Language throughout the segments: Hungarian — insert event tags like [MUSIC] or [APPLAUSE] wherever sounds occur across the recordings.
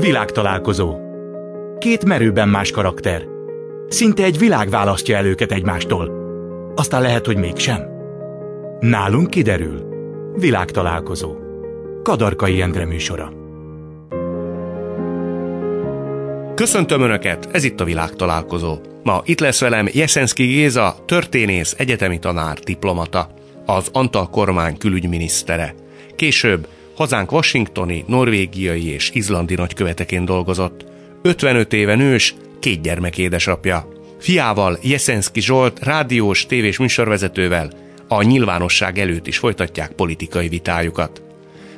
Világtalálkozó. Két merőben más karakter. Szinte egy világ választja el őket egymástól. Aztán lehet, hogy mégsem. Nálunk kiderül. Világtalálkozó. Kadarkai Endre műsora. Köszöntöm Önöket, ez itt a világtalálkozó. Ma itt lesz velem Jeszenszki Géza, történész, egyetemi tanár, diplomata, az Antal kormány külügyminisztere. Később hazánk washingtoni, norvégiai és izlandi nagyköveteként dolgozott. 55 éve nős, két gyermek édesapja. Fiával, Jeszenszki Zsolt, rádiós, tévés műsorvezetővel a nyilvánosság előtt is folytatják politikai vitájukat.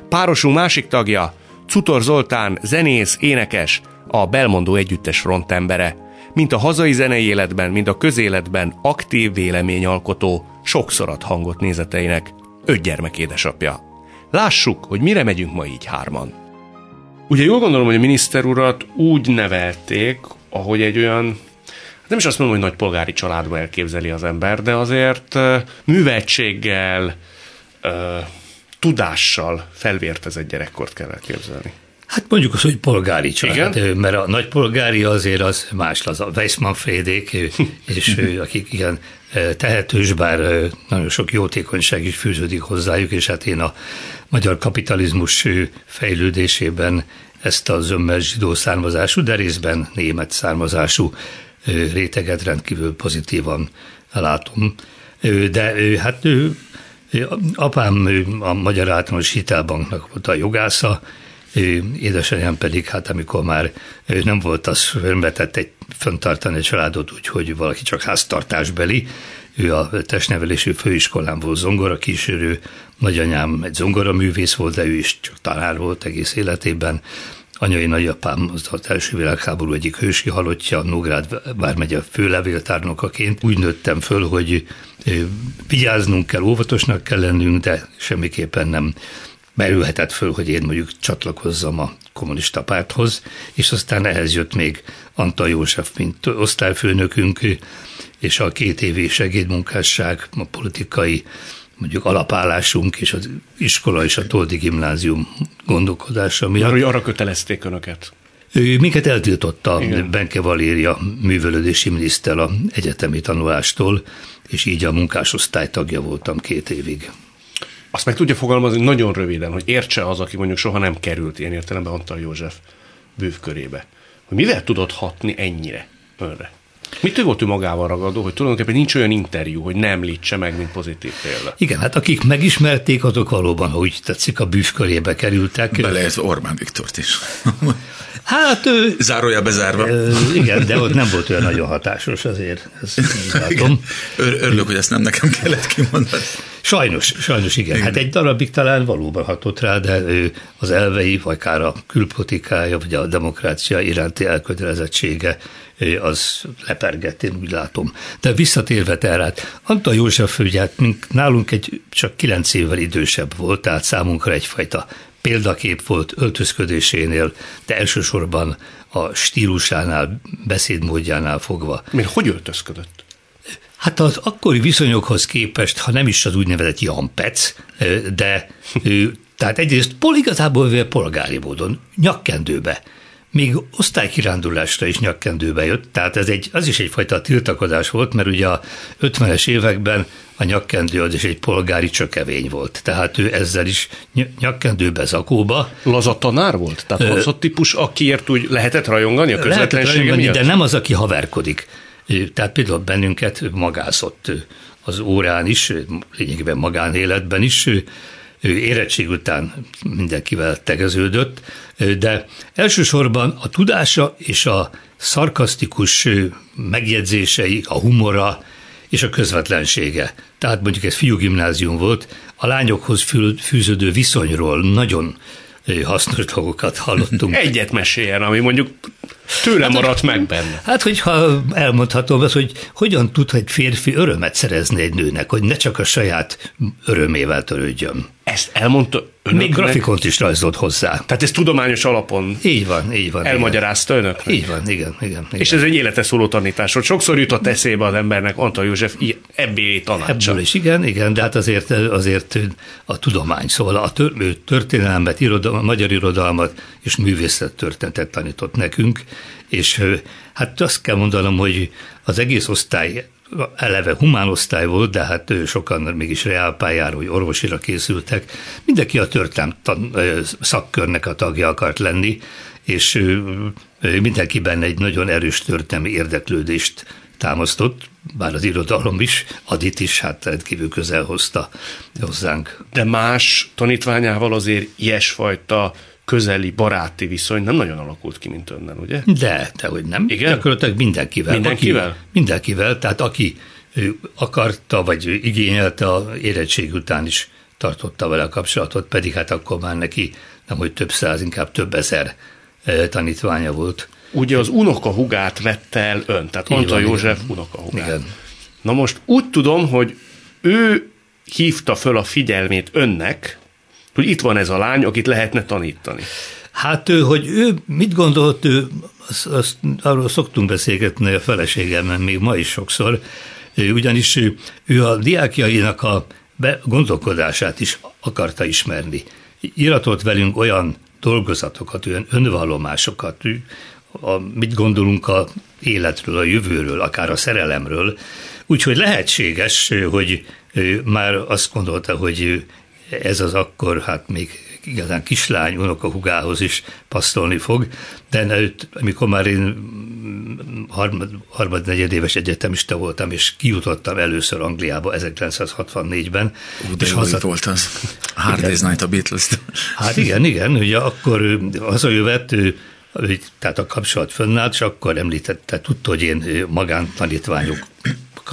Párosunk másik tagja, Cutor Zoltán, zenész, énekes, a Belmondó Együttes frontembere, mint a hazai zenei életben, mint a közéletben aktív véleményalkotó, sokszor ad hangot nézeteinek, öt gyermek édesapja. Lássuk, hogy mire megyünk ma így hárman. Ugye jól gondolom, hogy a miniszter urat úgy nevelték, ahogy egy olyan hát nem is azt mondom, hogy nagy polgári családba elképzeli az ember, de azért műveltséggel, tudással felvértezett gyerekkort kell elképzelni. Hát mondjuk az, hogy polgári család, igen? mert a nagy polgári azért az más, az a Weissmann Fédék, és akik igen tehetős, bár nagyon sok jótékonyság is fűződik hozzájuk, és hát én a magyar kapitalizmus fejlődésében ezt a zömmel zsidó származású, de részben német származású réteget rendkívül pozitívan látom. De hát apám a Magyar Általános Hitelbanknak volt a jogásza, édesanyám pedig, hát amikor már nem volt az, fölvetett egy föntartani egy családot úgy, hogy valaki csak háztartásbeli, ő a testnevelésű főiskolán volt zongora kísérő, nagyanyám egy zongora művész volt, de ő is csak tanár volt egész életében. Anyai nagyapám az, az első világháború egyik hősi halottja, Nógrád vármegye főlevéltárnokaként. Úgy nőttem föl, hogy vigyáznunk kell, óvatosnak kell lennünk, de semmiképpen nem merülhetett föl, hogy én mondjuk csatlakozzam a kommunista párthoz, és aztán ehhez jött még Antal József, mint osztályfőnökünk, és a két évi segédmunkásság, a politikai mondjuk alapállásunk és az iskola és a Toldi gimnázium gondolkodása miatt. Arra, arra kötelezték önöket? Ő minket eltiltotta Igen. Benke Valéria művelődési miniszter a egyetemi tanulástól, és így a munkásosztály tagja voltam két évig azt meg tudja fogalmazni nagyon röviden, hogy értse az, aki mondjuk soha nem került ilyen értelemben Antal József bűvkörébe, hogy mivel tudott hatni ennyire önre? Mitől volt ő magával ragadó, hogy tulajdonképpen nincs olyan interjú, hogy nem lítse meg, mint pozitív példa? Igen, hát akik megismerték, azok valóban, ha úgy tetszik, a bűvkörébe kerültek. Beleértve Orbán Viktort is. [LAUGHS] Hát ő... Zárója bezárva. Igen, de ott nem volt olyan nagyon hatásos azért. Ezt [LAUGHS] igen. Örülök, hogy ezt nem nekem kellett kimondani. Sajnos, sajnos igen. igen. Hát egy darabig talán valóban hatott rá, de ő az elvei, vagy akár a külpolitikája, vagy a demokrácia iránti elkötelezettsége az lepergett, én úgy látom. De visszatérve tehát, Antal József ugye, nálunk egy csak kilenc évvel idősebb volt, tehát számunkra egyfajta példakép volt öltözködésénél, de elsősorban a stílusánál, beszédmódjánál fogva. Miért hogy öltözködött? Hát az akkori viszonyokhoz képest, ha nem is az úgynevezett Jan Pec, de tehát egyrészt pol, igazából polgári módon, nyakkendőbe még osztálykirándulásra is nyakkendőbe jött, tehát ez egy, az is egyfajta tiltakozás volt, mert ugye a 50-es években a nyakkendő az is egy polgári csökevény volt. Tehát ő ezzel is nyakkendőbe, zakóba. Laza tanár volt? Tehát az a típus, akiért úgy lehetett rajongani a közvetlensége miatt? De nem az, aki haverkodik. Tehát például bennünket magázott az órán is, lényegében magánéletben is, ő érettség után mindenkivel tegeződött, de elsősorban a tudása és a szarkasztikus megjegyzései, a humora és a közvetlensége. Tehát mondjuk ez fiúgimnázium volt, a lányokhoz fűződő viszonyról nagyon hasznos dolgokat hallottunk. [LAUGHS] Egyet meséljen, ami mondjuk tőle hát, maradt meg benne. Hát, hogyha elmondhatom az, hogy hogyan tud egy férfi örömet szerezni egy nőnek, hogy ne csak a saját örömével törődjön. Ezt elmondta önöknek? Még grafikont is rajzolt hozzá. Tehát ez tudományos alapon Így van, így van. elmagyarázta igen. önöknek? Így van, igen, igen. igen. És ez egy élete szóló tanítás volt. Sokszor jutott eszébe az embernek Antal József ebbé tanácsa. Ebből is igen, igen, de hát azért, azért a tudomány, szóval a tör, ő történelmet, irodalmat, magyar irodalmat és művészettörténetet tanított nekünk, és hát azt kell mondanom, hogy az egész osztály eleve humán osztály volt, de hát ő sokan mégis reálpályára, hogy orvosira készültek. Mindenki a történelm szakkörnek a tagja akart lenni, és mindenkiben egy nagyon erős történelmi érdeklődést támasztott, bár az irodalom is, Adit is hát rendkívül közel hozta hozzánk. De más tanítványával azért ilyesfajta közeli, baráti viszony nem nagyon alakult ki, mint önnel, ugye? De, de hogy nem. Igen? Gyakorlatilag mindenkivel. Mindenkivel? Aki, mindenkivel, tehát aki akarta, vagy igényelte a érettség után is tartotta vele a kapcsolatot, pedig hát akkor már neki nem hogy több száz, inkább több ezer tanítványa volt. Ugye az unoka hugát vette el ön, tehát Antal József unoka hugát. Igen. Na most úgy tudom, hogy ő hívta föl a figyelmét önnek, hogy itt van ez a lány, akit lehetne tanítani. Hát ő, hogy ő mit gondolt, ő, azt, azt, arról szoktunk beszélgetni a feleségemmel még ma is sokszor, ugyanis ő, ő a diákjainak a gondolkodását is akarta ismerni. Iratott velünk olyan dolgozatokat, olyan önvallomásokat, a, mit gondolunk a életről, a jövőről, akár a szerelemről. Úgyhogy lehetséges, hogy már azt gondolta, hogy ez az akkor hát még igazán kislány unokahugához is passzolni fog, de őt, amikor már én harmad, harmad negyedéves egyetemista voltam, és kijutottam először Angliába 1964-ben. Ú, de és haza... volt az. A Hard Day's Night a beatles Hát igen, igen, ugye akkor hazajövett, ő, tehát a kapcsolat fönnállt, és akkor említette, tudta, hogy én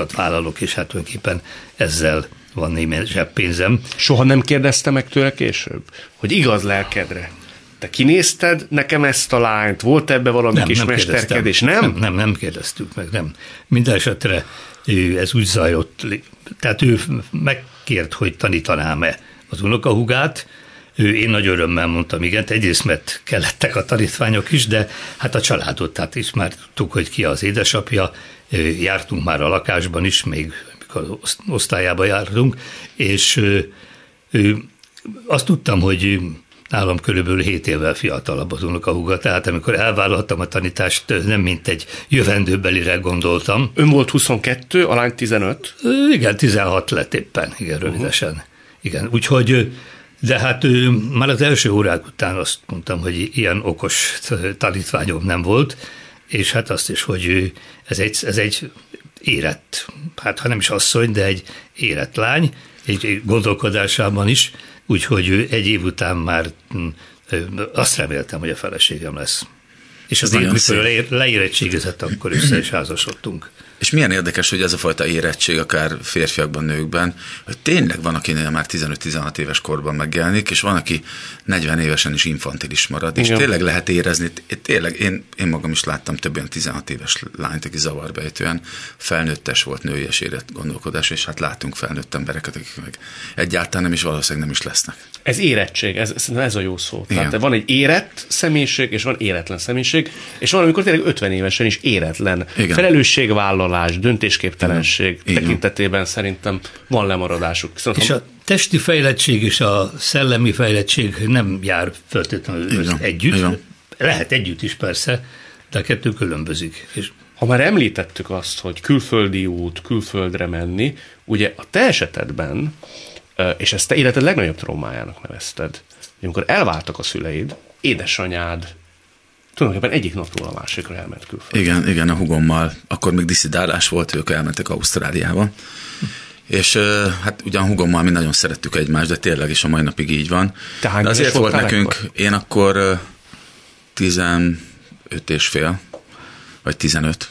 magántanítványokat vállalok, és hát tulajdonképpen ezzel van némi zseppénzem. Soha nem kérdezte meg tőle később, hogy igaz lelkedre? Te kinézted nekem ezt a lányt? Volt ebbe valami nem, kis nem mesterkedés? Nem? nem? Nem, nem kérdeztük meg, nem. Minden esetre ez úgy zajlott, tehát ő megkért, hogy tanítanám-e az unokahugát, ő, én nagy örömmel mondtam igen, egyrészt mert kellettek a tanítványok is, de hát a családot, tehát ismertük, hogy ki az édesapja, jártunk már a lakásban is, még az osztályába jártunk, és ő, azt tudtam, hogy nálam körülbelül 7 évvel fiatalabb az unokahuga, tehát amikor elvállaltam a tanítást, nem mint egy jövendőbelire gondoltam. Ön volt 22, a lány 15? Igen, 16 lett éppen, igen, rövidesen. Uh-huh. Igen, úgyhogy de hát már az első órák után azt mondtam, hogy ilyen okos tanítványom nem volt, és hát azt is, hogy ez egy, ez egy érett, hát ha nem is asszony, de egy érett lány, egy gondolkodásában is, úgyhogy egy év után már hm, azt reméltem, hogy a feleségem lesz. És az amikor leérettségizett, akkor össze is házasodtunk. És milyen érdekes, hogy ez a fajta érettség, akár férfiakban, nőkben, hogy tényleg van, akinél már 15-16 éves korban megjelenik, és van, aki 40 évesen is infantilis marad, és Igen. tényleg lehet érezni, tényleg én, én magam is láttam több olyan 16 éves lányt, aki zavarbejtően felnőttes volt, nőies érett gondolkodás, és hát látunk felnőtt embereket, akik meg egyáltalán nem is valószínűleg nem is lesznek. Ez érettség, ez, ez a jó szó. Igen. Tehát van egy érett személyiség, és van éretlen személyiség, és van, amikor tényleg 50 évesen is éretlen. Igen. Felelősségvállal vállalás, döntésképtelenség Igen. tekintetében Igen. szerintem van lemaradásuk. Szóval és a testi fejlettség és a szellemi fejlettség nem jár feltétlenül Igen. együtt. Igen. Lehet együtt is persze, de a kettő különbözik. És ha már említettük azt, hogy külföldi út, külföldre menni, ugye a te esetedben, és ezt te életed legnagyobb traumájának nevezted, hogy amikor elváltak a szüleid, édesanyád tulajdonképpen egyik napról a másikra elment külföldre. Igen, igen, a hugommal. Akkor még diszidálás volt, ők elmentek Ausztráliába. És hát ugyan hugommal mi nagyon szerettük egymást, de tényleg is a mai napig így van. Tehát de azért volt nekünk, ekkor? én akkor 15 és fél, vagy 15,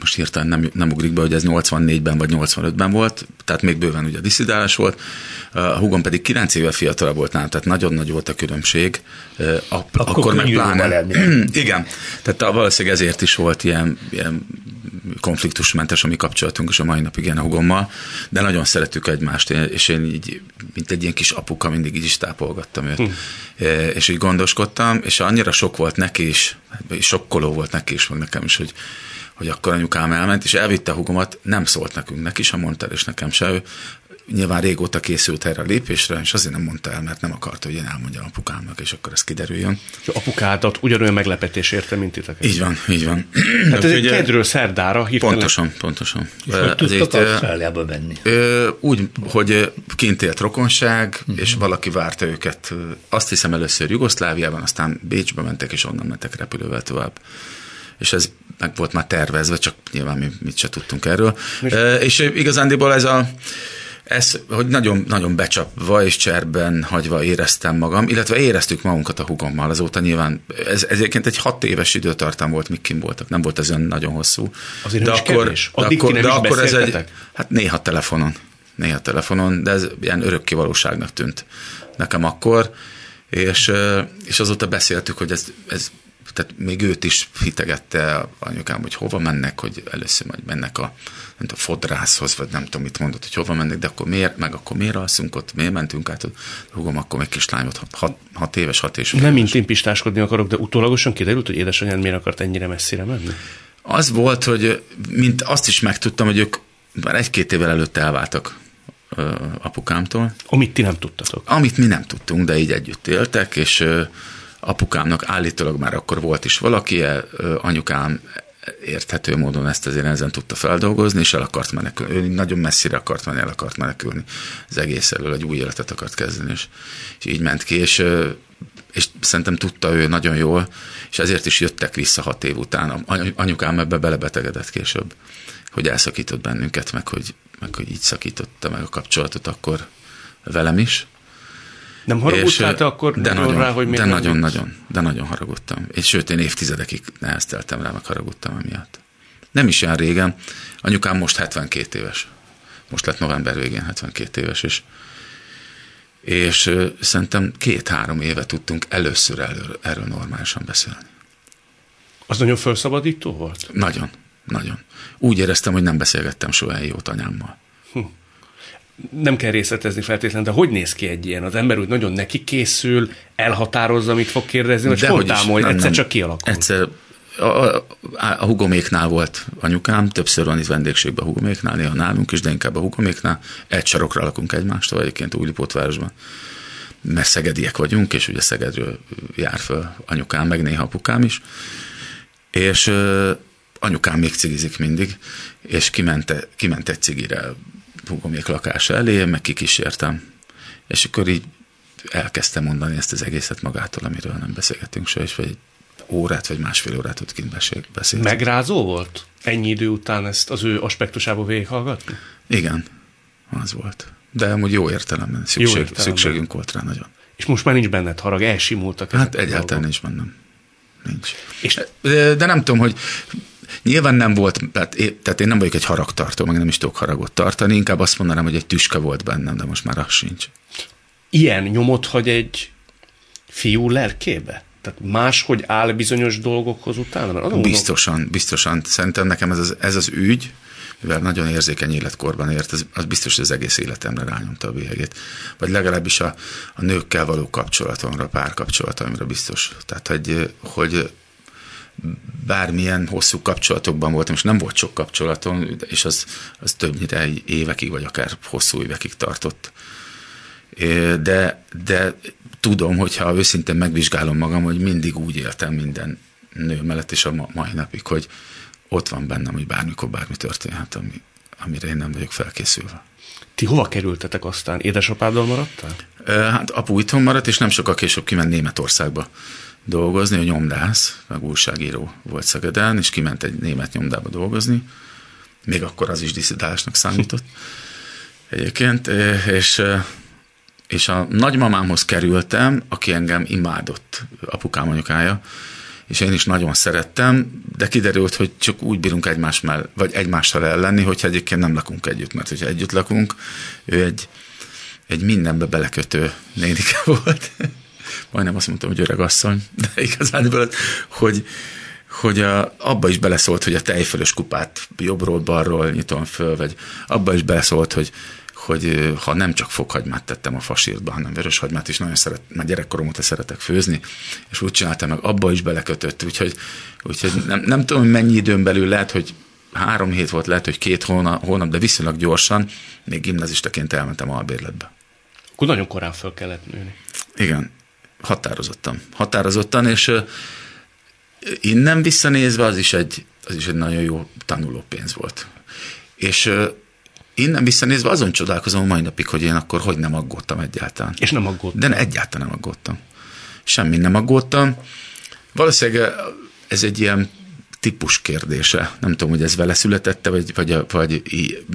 most hirtelen nem, nem ugrik be, hogy ez 84-ben vagy 85-ben volt, tehát még bőven ugye a diszidálás volt. A hugom pedig 9 éve fiatalabb volt nálam, tehát nagyon nagy volt a különbség. A, akkor, akkor meg pláne. [CLEARS THROAT] Igen, tehát valószínűleg ezért is volt ilyen, ilyen konfliktusmentes a mi kapcsolatunk, és a mai napig ilyen a hugommal, de nagyon szeretük egymást, és én így, mint egy ilyen kis apuka, mindig így is tápolgattam őt, hm. és így gondoskodtam, és annyira sok volt neki is, sokkoló volt neki is, meg nekem is, hogy hogy akkor anyukám elment, és elvitte a hugomat, nem szólt nekünk, neki sem mondta el, és nekem se. Ő nyilván régóta készült erre a lépésre, és azért nem mondta el, mert nem akarta, hogy én elmondjam apukámnak, és akkor ez kiderüljön. És apukádat ugyanolyan meglepetés érte, mint titeket. Így van, így van. Hát ez egy kedről szerdára hirtelen. Pontosan, pontosan. És hogy tudtak Ausztráliába venni? Úgy, hogy kint élt rokonság, uh-huh. és valaki várta őket. Azt hiszem először Jugoszláviában, aztán Bécsbe mentek, és onnan mentek repülővel tovább és ez meg volt már tervezve, csak nyilván mi mit se tudtunk erről. És, és igazándiból ez a ez, hogy nagyon, nagyon becsapva és cserben hagyva éreztem magam, illetve éreztük magunkat a hugommal azóta nyilván. Ez, ez egyébként egy hat éves időtartam volt, mik kim voltak, nem volt ez olyan nagyon hosszú. Azért de akkor, kevés. de akkor, de akkor ez egy, hát néha telefonon, néha telefonon, de ez ilyen örökké valóságnak tűnt nekem akkor, és, és azóta beszéltük, hogy ez, ez tehát még őt is hitegette anyukám, hogy hova mennek, hogy először majd mennek a, nem tudom, fodrászhoz, vagy nem tudom, mit mondott, hogy hova mennek, de akkor miért, meg akkor miért alszunk ott, miért mentünk át, húgom, akkor meg kislányot, hat, hat éves, hat és Nem mint én pistáskodni akarok, de utólagosan kiderült, hogy édesanyád miért akart ennyire messzire menni? Az volt, hogy mint azt is megtudtam, hogy ők már egy-két évvel előtt elváltak apukámtól. Amit ti nem tudtatok. Amit mi nem tudtunk, de így együtt éltek, és apukámnak állítólag már akkor volt is valaki, anyukám érthető módon ezt azért ezen tudta feldolgozni, és el akart menekülni. Ő nagyon messzire akart menni, el akart menekülni az egész elől, egy új életet akart kezdeni, és, és így ment ki, és, és szerintem tudta ő nagyon jól, és ezért is jöttek vissza hat év után. Anyukám ebbe belebetegedett később, hogy elszakított bennünket, meg hogy, meg hogy így szakította meg a kapcsolatot akkor velem is, nem haragudtál te akkor de nagyon, rá, hogy miért De nagyon-nagyon, de nagyon haragudtam. És sőt, én évtizedekig nehezteltem rá, meg haragudtam emiatt. Nem is olyan régen. Anyukám most 72 éves. Most lett november végén 72 éves, és, és szerintem két-három éve tudtunk először erről, erről normálisan beszélni. Az nagyon felszabadító volt? Nagyon, nagyon. Úgy éreztem, hogy nem beszélgettem soha jót anyámmal. Hm nem kell részletezni feltétlenül, de hogy néz ki egy ilyen? Az ember úgy nagyon neki készül, elhatározza, mit fog kérdezni, vagy spontán, hogy egyszer nem, csak kialakul. Egyszer a, a, a hugoméknál volt anyukám, többször van itt vendégségben a hugoméknál, néha nálunk is, de inkább a hugoméknál. Egy sarokra lakunk egymástól, egyébként Újlipótvárosban. Mert szegediek vagyunk, és ugye Szegedről jár föl anyukám, meg néha apukám is. És anyukám még cigizik mindig, és kiment, kiment egy cigire hugomék lakása elé, meg kikísértem. És akkor így elkezdtem mondani ezt az egészet magától, amiről nem beszélgetünk se, és vagy egy órát, vagy másfél órát ott kint beszélni. Megrázó volt ennyi idő után ezt az ő aspektusából végighallgatni? Igen, az volt. De amúgy jó értelemben, szükség, jó értelemben. szükségünk volt rá nagyon. És most már nincs benned harag, elsimultak Hát egyáltalán nincs bennem. Nincs. És de, de nem tudom, hogy Nyilván nem volt, tehát én, tehát én nem vagyok egy haragtartó, meg nem is tudok haragot tartani, inkább azt mondanám, hogy egy tüske volt bennem, de most már az sincs. Ilyen nyomot hagy egy fiú lelkébe? Tehát máshogy áll bizonyos dolgokhoz utána? Mert biztosan, mondom... biztosan. Szerintem nekem ez az, ez az ügy, mivel nagyon érzékeny életkorban ért, az, az biztos, hogy az egész életemre rányomta a bélyegét. Vagy legalábbis a, a nőkkel való kapcsolatomra, párkapcsolatomra biztos. Tehát, hogy, hogy bármilyen hosszú kapcsolatokban voltam, és nem volt sok kapcsolatom, és az, az többnyire évekig, vagy akár hosszú évekig tartott. De, de tudom, hogyha őszintén megvizsgálom magam, hogy mindig úgy éltem minden nő mellett, és a mai napig, hogy ott van bennem, hogy bármikor bármi történhet, ami, amire én nem vagyok felkészülve. Ti hova kerültetek aztán? Édesapáddal maradtál? Hát apu itthon maradt, és nem sokkal később kiment Németországba dolgozni, a nyomdász, meg újságíró volt Szegeden, és kiment egy német nyomdába dolgozni. Még akkor az is diszidálásnak számított [LAUGHS] egyébként, és, és a nagymamámhoz kerültem, aki engem imádott, apukám anyukája, és én is nagyon szerettem, de kiderült, hogy csak úgy bírunk egymás mell, vagy egymással ellenni, hogyha egyébként nem lakunk együtt, mert hogyha együtt lakunk, ő egy, egy mindenbe belekötő nénike [LAUGHS] volt, majdnem azt mondtam, hogy öreg asszony, de igazán, hogy, hogy a, abba is beleszólt, hogy a tejfölös kupát jobbról, balról nyitom föl, vagy abba is beleszólt, hogy, hogy ha nem csak fokhagymát tettem a fasírtba, hanem vöröshagymát is nagyon szeret, mert gyerekkorom óta szeretek főzni, és úgy csináltam meg, abba is belekötött, úgyhogy, úgyhogy nem, nem tudom, hogy mennyi időn belül lehet, hogy három hét volt, lehet, hogy két hónap, hónap de viszonylag gyorsan, még gimnazistaként elmentem albérletbe. Akkor nagyon korán föl kellett nőni. Igen, határozottan. Határozottan, és innen visszanézve az is egy, az is egy nagyon jó tanuló pénz volt. És innen visszanézve azon csodálkozom mai napig, hogy én akkor hogy nem aggódtam egyáltalán. És nem aggódtam? De egyáltalán nem aggódtam. Semmi nem aggódtam. Valószínűleg ez egy ilyen típus kérdése. Nem tudom, hogy ez vele születette, vagy, vagy, vagy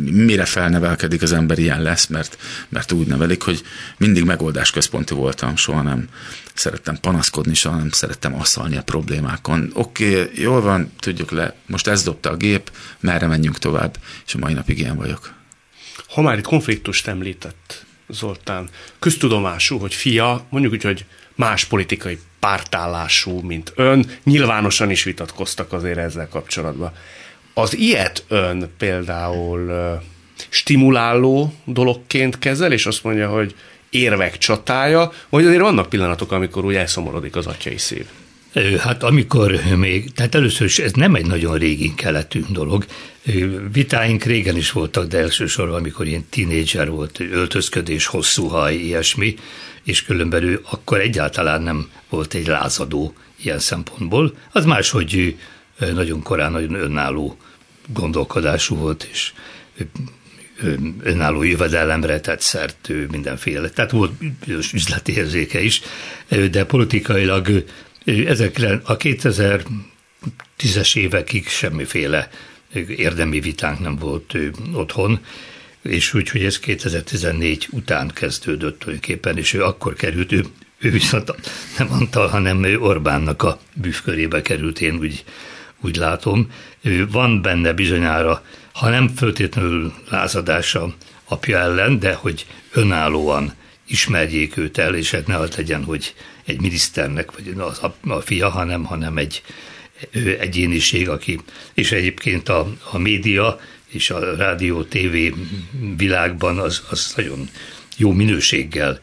mire felnevelkedik az ember ilyen lesz, mert, mert úgy nevelik, hogy mindig megoldásközponti voltam, soha nem szerettem panaszkodni, soha nem szerettem asszalni a problémákon. Oké, okay, jól van, tudjuk le, most ez dobta a gép, merre menjünk tovább, és a mai napig ilyen vagyok. Ha már itt konfliktust említett Zoltán, köztudomású, hogy fia, mondjuk úgy, hogy más politikai pártállású, mint ön, nyilvánosan is vitatkoztak azért ezzel kapcsolatban. Az ilyet ön például stimuláló dologként kezel, és azt mondja, hogy érvek csatája, vagy azért vannak pillanatok, amikor úgy elszomorodik az atyai szív? Hát amikor még, tehát először is ez nem egy nagyon régi keletű dolog. Vitáink régen is voltak, de elsősorban, amikor ilyen tínédzser volt, öltözködés, hosszú haj, ilyesmi, és különben ő akkor egyáltalán nem volt egy lázadó ilyen szempontból. Az máshogy nagyon korán nagyon önálló gondolkodású volt, és önálló jövedelemre tett szert mindenféle. Tehát volt üzleti érzéke is, de politikailag ezekre a 2010-es évekig semmiféle érdemi vitánk nem volt otthon, és úgy, hogy ez 2014 után kezdődött tulajdonképpen, és ő akkor került, ő, ő viszont nem Antal, hanem ő Orbánnak a bűvkörébe került, én úgy, úgy látom. Ő van benne bizonyára, ha nem föltétlenül lázadása apja ellen, de hogy önállóan ismerjék őt el, és hát ne az legyen, hogy egy miniszternek, vagy a, a fia, hanem, hanem egy ő egyéniség, aki, és egyébként a, a média és a rádió, tévé világban az, az nagyon jó minőséggel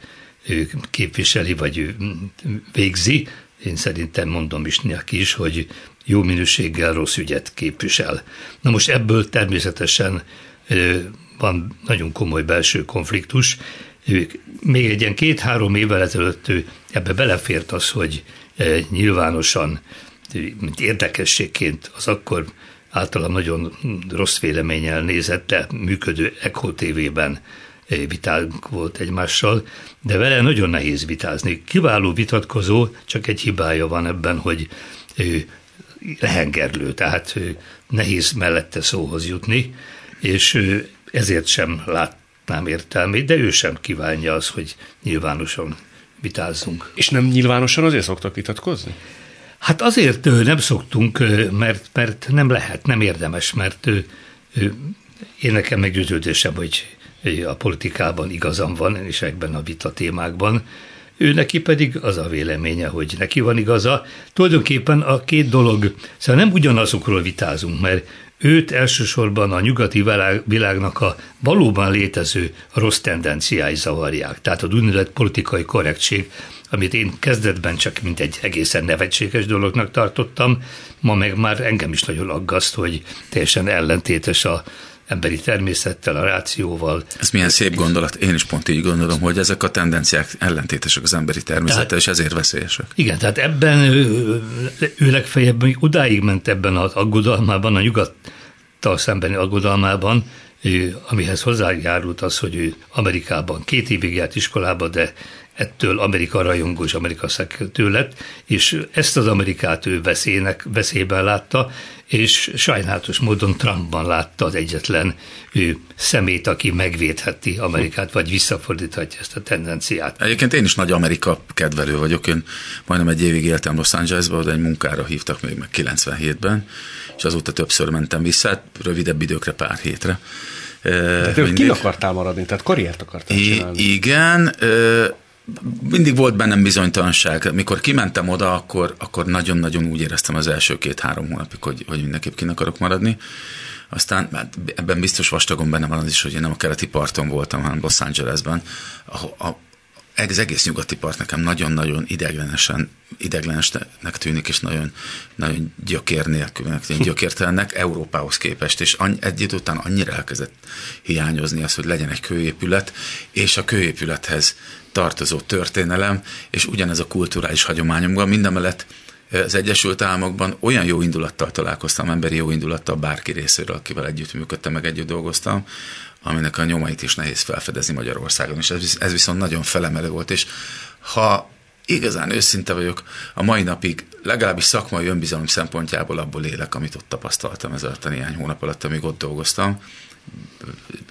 képviseli, vagy végzi. Én szerintem mondom is neki is, hogy jó minőséggel rossz ügyet képvisel. Na most ebből természetesen van nagyon komoly belső konfliktus. Még egy ilyen két-három évvel ezelőtt ebbe belefért az, hogy nyilvánosan, mint érdekességként az akkor általam nagyon rossz véleménnyel nézett, de működő Echo TV-ben vitánk volt egymással, de vele nagyon nehéz vitázni. Kiváló vitatkozó, csak egy hibája van ebben, hogy ő lehengerlő, tehát nehéz mellette szóhoz jutni, és ezért sem látnám értelmét, de ő sem kívánja az, hogy nyilvánosan vitázzunk. És nem nyilvánosan azért szoktak vitatkozni? Hát azért nem szoktunk, mert, mert nem lehet, nem érdemes, mert én nekem meggyőződésem, hogy a politikában igazam van, és ebben a vita témákban. Ő neki pedig az a véleménye, hogy neki van igaza. Tulajdonképpen a két dolog, szóval nem ugyanazokról vitázunk, mert őt elsősorban a nyugati világnak a valóban létező rossz tendenciái zavarják. Tehát a úgynevezett politikai korrektség, amit én kezdetben csak mint egy egészen nevetséges dolognak tartottam, ma meg már engem is nagyon aggaszt, hogy teljesen ellentétes a emberi természettel, a rációval. Ez milyen szép gondolat. Én is pont így gondolom, hogy ezek a tendenciák ellentétesek az emberi természettel, tehát, és ezért veszélyesek. Igen, tehát ebben ő, legfeljebb odáig ment ebben az aggodalmában, a nyugattal szembeni aggodalmában, amihez hozzájárult az, hogy ő Amerikában két évig járt iskolába, de ettől Amerika rajongó és Amerika szekrető lett, és ezt az Amerikát ő veszélynek, veszélyben látta, és sajnálatos módon Trumpban látta az egyetlen ő szemét, aki megvédheti Amerikát, vagy visszafordíthatja ezt a tendenciát. Egyébként én is nagy Amerika kedvelő vagyok. Én majdnem egy évig éltem Los Angelesban, de egy munkára hívtak még meg 97-ben, és azóta többször mentem vissza, rövidebb időkre, pár hétre. Tehát ki akartál maradni? Tehát karriert akartál csinálni? I- igen, mindig volt bennem bizonytalanság. Mikor kimentem oda, akkor, akkor nagyon-nagyon úgy éreztem az első két-három hónapig, hogy, hogy mindenképp kin akarok maradni. Aztán hát ebben biztos vastagon benne van az is, hogy én nem a keleti parton voltam, hanem Los Angelesben, ahol, a, az egész nyugati part nekem nagyon-nagyon ideglenesen, ideglenesnek tűnik, és nagyon, nagyon gyökér nélkülnek, gyökértelennek Európához képest, és egy idő után annyira elkezdett hiányozni az, hogy legyen egy kőépület, és a kőépülethez tartozó történelem, és ugyanez a kulturális hagyományomban, mindemellett az Egyesült Államokban olyan jó indulattal találkoztam, emberi jó indulattal bárki részéről, akivel együttműködtem, meg együtt dolgoztam, aminek a nyomait is nehéz felfedezni Magyarországon, és ez, ez viszont nagyon felemelő volt, és ha igazán őszinte vagyok, a mai napig legalábbis szakmai önbizalom szempontjából abból élek, amit ott tapasztaltam ez a néhány hónap alatt, amíg ott dolgoztam,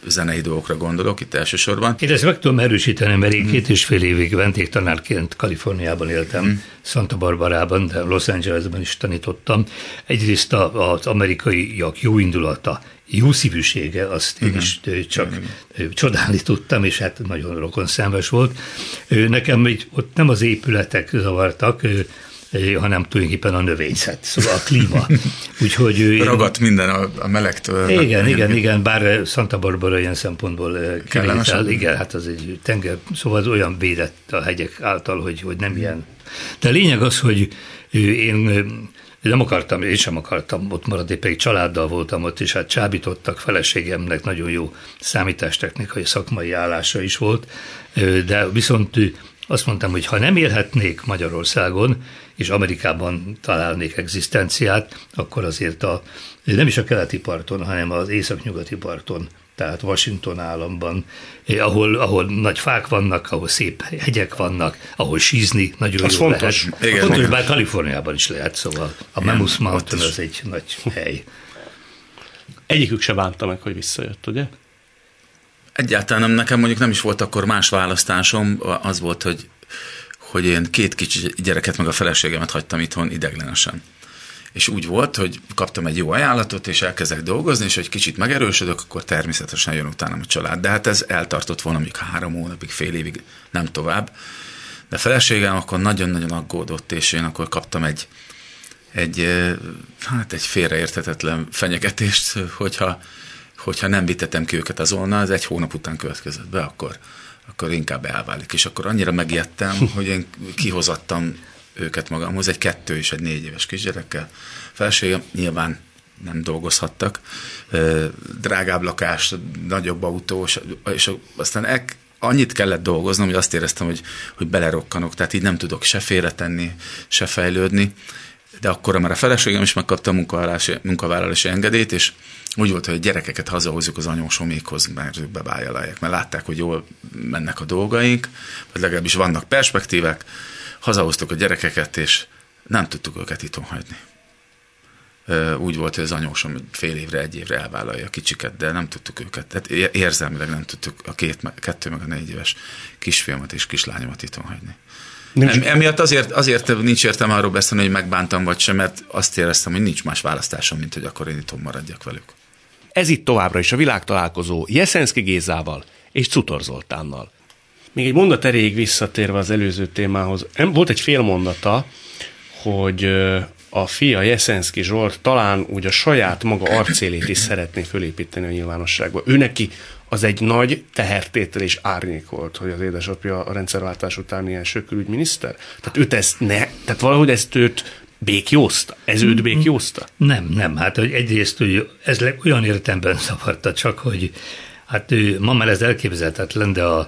zenei dolgokra gondolok itt elsősorban. Én ezt meg tudom erősíteni, mert én két és fél évig vendégtanárként Kaliforniában éltem, mm. Santa Barbarában, de Los Angelesben is tanítottam. Egyrészt az amerikaiak jó indulata, jó szívűsége, azt én is csak Igen. csodálni tudtam, és hát nagyon rokon szemes volt. Nekem ott nem az épületek zavartak, hanem tulajdonképpen a növényzet, szóval a klíma. [LAUGHS] Úgyhogy én... Ragadt minden a, a melegtől. Igen, igen, igen, bár Santa Barbara ilyen szempontból kivétel, igen, hát az egy tenger, szóval az olyan védett a hegyek által, hogy, hogy nem ilyen. De a lényeg az, hogy én nem akartam, én sem akartam ott maradni, pedig családdal voltam ott, és hát csábítottak, feleségemnek nagyon jó számítástechnikai szakmai állása is volt, de viszont azt mondtam, hogy ha nem élhetnék Magyarországon, és Amerikában találnék egzisztenciát, akkor azért a, nem is a keleti parton, hanem az északnyugati parton tehát Washington államban, eh, ahol, ahol nagy fák vannak, ahol szép hegyek vannak, ahol sízni nagyon az jó fontos. lehet. Igen, fontos, igen. bár Kaliforniában is lehet, szóval a Mammoth Mountain az egy nagy hely. Egyikük se bánta meg, hogy visszajött, ugye? Egyáltalán nem, nekem mondjuk nem is volt akkor más választásom, az volt, hogy, hogy én két kicsi gyereket meg a feleségemet hagytam itthon ideglenesen. És úgy volt, hogy kaptam egy jó ajánlatot, és elkezdek dolgozni, és hogy kicsit megerősödök, akkor természetesen jön utánam a család. De hát ez eltartott volna még három hónapig, fél évig, nem tovább. De a feleségem akkor nagyon-nagyon aggódott, és én akkor kaptam egy, egy, hát egy félreértetetlen fenyegetést, hogyha hogyha nem vitetem ki őket azonnal, az egy hónap után következett be, akkor, akkor inkább elválik. És akkor annyira megijedtem, [LAUGHS] hogy én kihozattam őket magamhoz, egy kettő és egy négy éves kisgyerekkel. Felségem nyilván nem dolgozhattak, drágább lakás, nagyobb autó, és aztán el, annyit kellett dolgoznom, hogy azt éreztem, hogy, hogy belerokkanok, tehát így nem tudok se félretenni, se fejlődni, de akkor már a feleségem is megkapta a munkavállalási, munkavállalási engedélyt, és úgy volt, hogy a gyerekeket hazahozzuk az anyósomékhoz, mert ők bebájalálják, mert látták, hogy jól mennek a dolgaink, vagy legalábbis vannak perspektívek, hazahoztuk a gyerekeket, és nem tudtuk őket itthon hagyni. Úgy volt, hogy az anyósom fél évre, egy évre elvállalja a kicsiket, de nem tudtuk őket. Tehát érzelmileg nem tudtuk a két, kettő meg a négy éves kisfiamat és kislányomat itthon hagyni. Nincs. Emiatt azért, azért nincs értem arról beszélni, hogy megbántam vagy sem, mert azt éreztem, hogy nincs más választásom, mint hogy akkor én itthon maradjak velük. Ez itt továbbra is a világtalálkozó Jeszenszki Gézával és Cutor Zoltánnal. Még egy mondat erejéig visszatérve az előző témához. Volt egy fél mondata, hogy a fia Jeszenszki Zsolt talán úgy a saját maga arcélét is szeretné fölépíteni a nyilvánosságba. Ő neki az egy nagy tehertétel és árnyék volt, hogy az édesapja a rendszerváltás után ilyen sökülügyminiszter. Tehát őt ezt ne, tehát valahogy ezt őt békjózta? Ez őt békjózta? Nem, nem. Hát hogy egyrészt hogy ez olyan értemben [LAUGHS] zavarta csak, hogy hát ő, ma már ez elképzelhetetlen, de a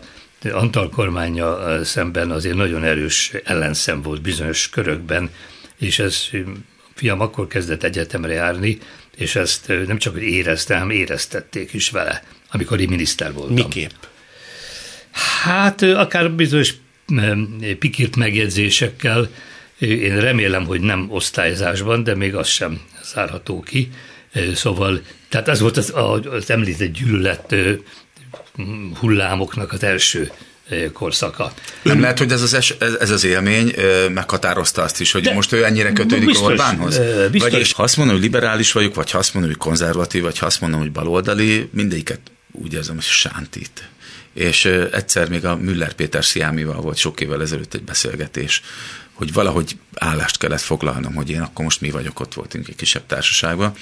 Antal kormánya szemben azért nagyon erős ellenszem volt bizonyos körökben, és ez fiam akkor kezdett egyetemre járni, és ezt nem csak hogy érezte, hanem éreztették is vele, amikor én miniszter voltam. Miképp? Hát akár bizonyos pikírt megjegyzésekkel, én remélem, hogy nem osztályzásban, de még az sem zárható ki. Szóval, tehát ez volt az, az említett gyűlölet hullámoknak az első korszaka. Nem lehet, hogy ez az, es, ez az élmény meghatározta azt is, hogy De most ő ennyire kötődik biztos, Orbánhoz? Biztos. Vagy ha azt mondom, hogy liberális vagyok, vagy ha azt mondom, hogy konzervatív, vagy ha azt mondom, hogy baloldali, mindegyiket úgy érzem, hogy sántít és egyszer még a Müller Péter Sziámival volt sok évvel ezelőtt egy beszélgetés, hogy valahogy állást kellett foglalnom, hogy én akkor most mi vagyok, ott voltunk egy kisebb társaságban,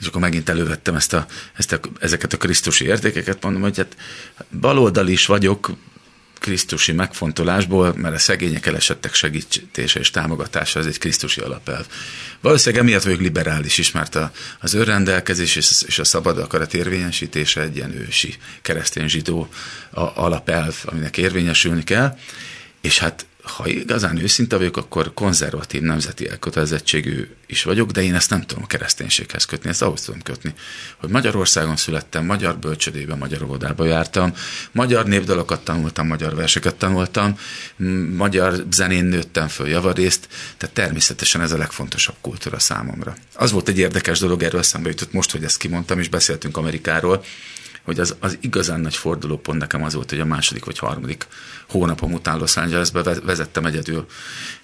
és akkor megint elővettem ezt a, ezt a, ezeket a krisztusi értékeket, mondom, hogy hát baloldal is vagyok, krisztusi megfontolásból, mert a szegények elesettek segítése és támogatása az egy krisztusi alapelv. Valószínűleg emiatt vagyok liberális is, mert a, az önrendelkezés és, a szabad akarat érvényesítése egy ilyen ősi keresztény zsidó alapelv, aminek érvényesülni kell, és hát ha igazán őszinte vagyok, akkor konzervatív nemzeti elkötelezettségű is vagyok, de én ezt nem tudom a kereszténységhez kötni, ezt ahhoz tudom kötni, hogy Magyarországon születtem, magyar bölcsödébe, magyar óvodába jártam, magyar népdalokat tanultam, magyar verseket tanultam, magyar zenén nőttem föl javarészt, tehát természetesen ez a legfontosabb kultúra számomra. Az volt egy érdekes dolog, erről eszembe jutott most, hogy ezt kimondtam, és beszéltünk Amerikáról, hogy az, az igazán nagy fordulópont nekem az volt, hogy a második vagy harmadik hónapom után Los Angelesbe vezettem egyedül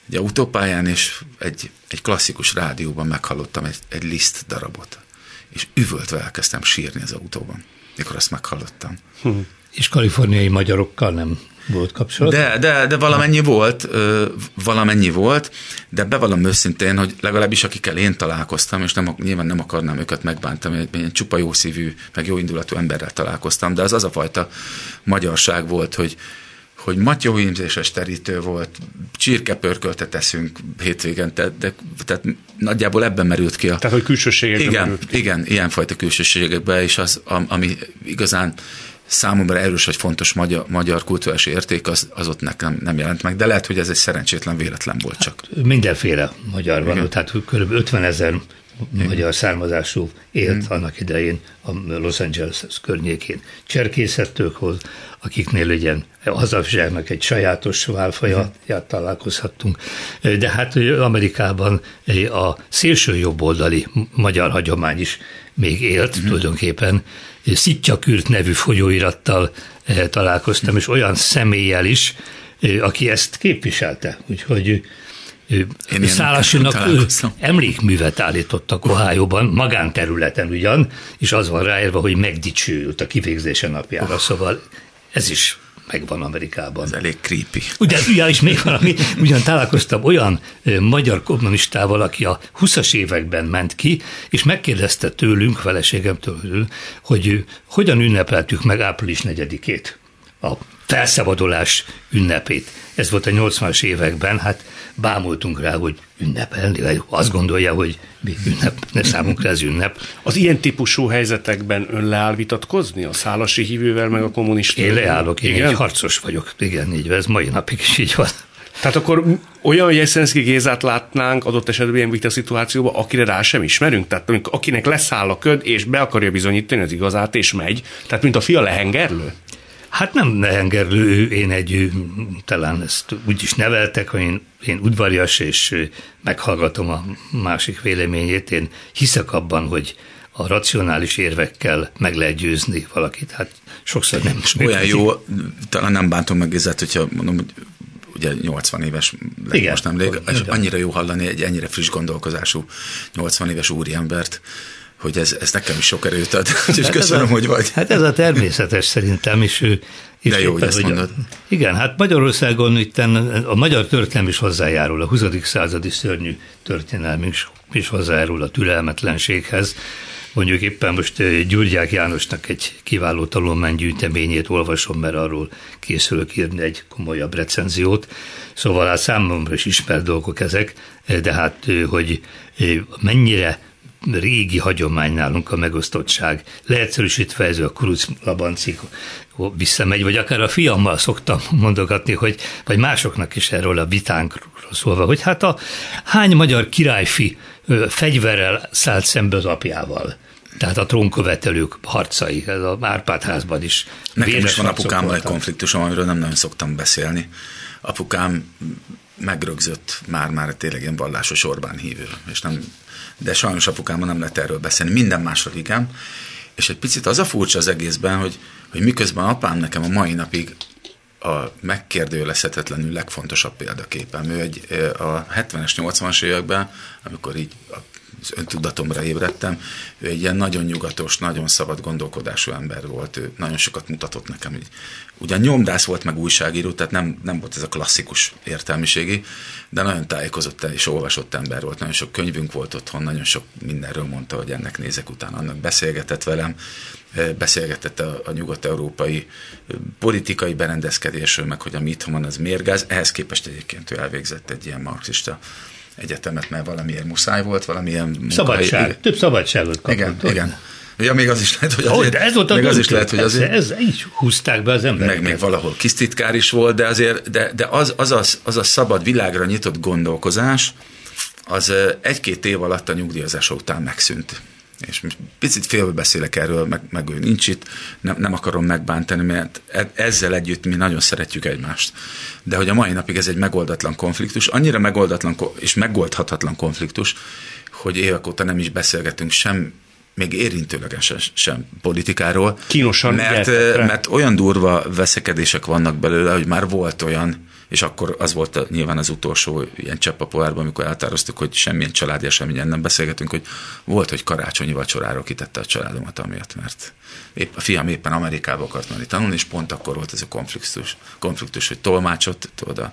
egy autópályán, és egy, egy klasszikus rádióban meghallottam egy, egy liszt darabot. És üvöltve elkezdtem sírni az autóban, mikor azt meghallottam. Hm. És kaliforniai magyarokkal nem volt kapcsolat? De, de, de valamennyi volt, valamennyi volt, de bevallom őszintén, hogy legalábbis akikkel én találkoztam, és nem, nyilván nem akarnám őket megbántani, én csupa jó szívű, meg jó indulatú emberrel találkoztam, de az az a fajta magyarság volt, hogy, hogy matyóhímzéses terítő volt, csirkepörköltet teszünk hétvégen, tehát, de, tehát nagyjából ebben merült ki a... Tehát, hogy külsőségekben igen, merült ki. Igen, ilyenfajta külsőségekben, és az, ami igazán számomra erős vagy fontos magyar, magyar kulturális érték, az, az ott nekem nem jelent meg, de lehet, hogy ez egy szerencsétlen véletlen volt csak. Hát mindenféle magyar van, Igen. tehát kb. 50 ezer magyar származású élt mm. annak idején a Los Angeles környékén. Cserkészettőkhoz, akiknél legyen hazafzsárnak egy sajátos válfaját találkozhattunk. De hát Amerikában a szélső jobboldali magyar hagyomány is még élt mm. tulajdonképpen, Szittyakürt nevű folyóirattal eh, találkoztam, és olyan személlyel is, eh, aki ezt képviselte. Úgyhogy eh, Szálasinak emlékművet állítottak Ohio-ban, magánterületen ugyan, és az van ráírva, hogy megdicsőült a kivégzése napjára, oh. szóval ez is megvan Amerikában. Ez elég creepy. Ugye, ja, és még valami, ugyan találkoztam olyan magyar kommunistával, aki a 20-as években ment ki, és megkérdezte tőlünk, feleségemtől, hogy hogyan ünnepeltük meg április 4-ét, a felszabadulás ünnepét. Ez volt a 80-as években, hát bámultunk rá, hogy ünnepelni, vagy azt gondolja, hogy mi ünnep, ne számunkra ez ünnep. Az ilyen típusú helyzetekben ön leáll vitatkozni a szálasi hívővel, meg a kommunistával? Én leállok, én igen? egy harcos vagyok, igen, így ez mai napig is így van. Tehát akkor olyan Jeszenszki Gézát látnánk adott esetben ilyen vita szituációban, akire rá sem ismerünk? Tehát akinek leszáll a köd, és be akarja bizonyítani az igazát, és megy? Tehát mint a fia lehengerlő? Hát nem lehengerlő, én egy, talán ezt úgy is neveltek, hogy én, én udvarias, és meghallgatom a másik véleményét. Én hiszek abban, hogy a racionális érvekkel meg lehet győzni valakit. Hát sokszor nem is. Olyan jó, talán nem bántom meg Gézát, hogyha mondom, hogy ugye 80 éves Igen, most nemrég, és annyira jó hallani egy ennyire friss gondolkozású 80 éves úriembert, hogy ez, ez nekem is sok erőt ad, és hát köszönöm, a, hogy vagy. Hát ez a természetes szerintem, és ő és De jó, hogy ezt mondod. Igen, hát Magyarországon itt a magyar történelem is hozzájárul, a 20. századi szörnyű történelmünk is hozzájárul a türelmetlenséghez. Mondjuk éppen most Gyurgyák Jánosnak egy kiváló tanulmánygyűjteményét olvasom, mert arról készülök írni egy komolyabb recenziót. Szóval hát számomra is ismert dolgok ezek, de hát hogy mennyire régi hagyomány nálunk a megosztottság. Leegyszerűsítve ez a Kuruc Labancik visszamegy, vagy akár a fiammal szoktam mondogatni, hogy, vagy másoknak is erről a vitánkról szólva, hogy hát a hány magyar királyfi fegyverrel szállt szembe az apjával. Tehát a trónkövetelők harcai, ez a Árpád házban is. Nekem is van apukámmal egy konfliktusom, amiről nem nagyon szoktam beszélni. Apukám megrögzött már-már tényleg ilyen vallásos Orbán hívő, és nem de sajnos apukámmal nem lehet erről beszélni, minden másról igen. És egy picit az a furcsa az egészben, hogy, hogy miközben apám nekem a mai napig a megkérdőjelezhetetlenül legfontosabb példaképem. Ő egy, a 70-es, 80-as években, amikor így a öntudatomra ébredtem. Ő egy ilyen nagyon nyugatos, nagyon szabad gondolkodású ember volt. Ő nagyon sokat mutatott nekem. Így. Ugyan nyomdász volt, meg újságíró, tehát nem, nem volt ez a klasszikus értelmiségi, de nagyon tájékozott és olvasott ember volt. Nagyon sok könyvünk volt otthon, nagyon sok mindenről mondta, hogy ennek nézek utána. Annak beszélgetett velem, beszélgetett a, a nyugat-európai politikai berendezkedésről, meg hogy a mit van, az mérgáz. Ehhez képest egyébként ő elvégzett egy ilyen marxista egyetemet, mert valamiért muszáj volt, valamilyen munkahely. Szabadság, több szabadságot kapott. Igen, igen. Ja, még az is lehet, hogy azért... Oh, de ez volt a még az is lehet, hogy azért... Ez, így húzták be az embereket. Meg még valahol kisztitkár is volt, de azért, de, de az, az, az, az a szabad világra nyitott gondolkozás, az egy-két év alatt a nyugdíjazása után megszűnt és picit félbe beszélek erről, meg, meg ő nincs itt, nem, nem akarom megbántani, mert e, ezzel együtt mi nagyon szeretjük egymást. De hogy a mai napig ez egy megoldatlan konfliktus, annyira megoldatlan és megoldhatatlan konfliktus, hogy évek óta nem is beszélgetünk sem még érintőlegesen sem politikáról. Kínosan mert, mert olyan durva veszekedések vannak belőle, hogy már volt olyan, és akkor az volt a, nyilván az utolsó ilyen csepp a pohárban, amikor eltároztuk, hogy semmilyen családi eseményen nem beszélgetünk, hogy volt, hogy karácsonyi vacsorára kitette a családomat amiatt, mert épp, a fiam éppen Amerikába akart menni tanulni, és pont akkor volt ez a konfliktus, konfliktus hogy tolmácsot, tudod, a,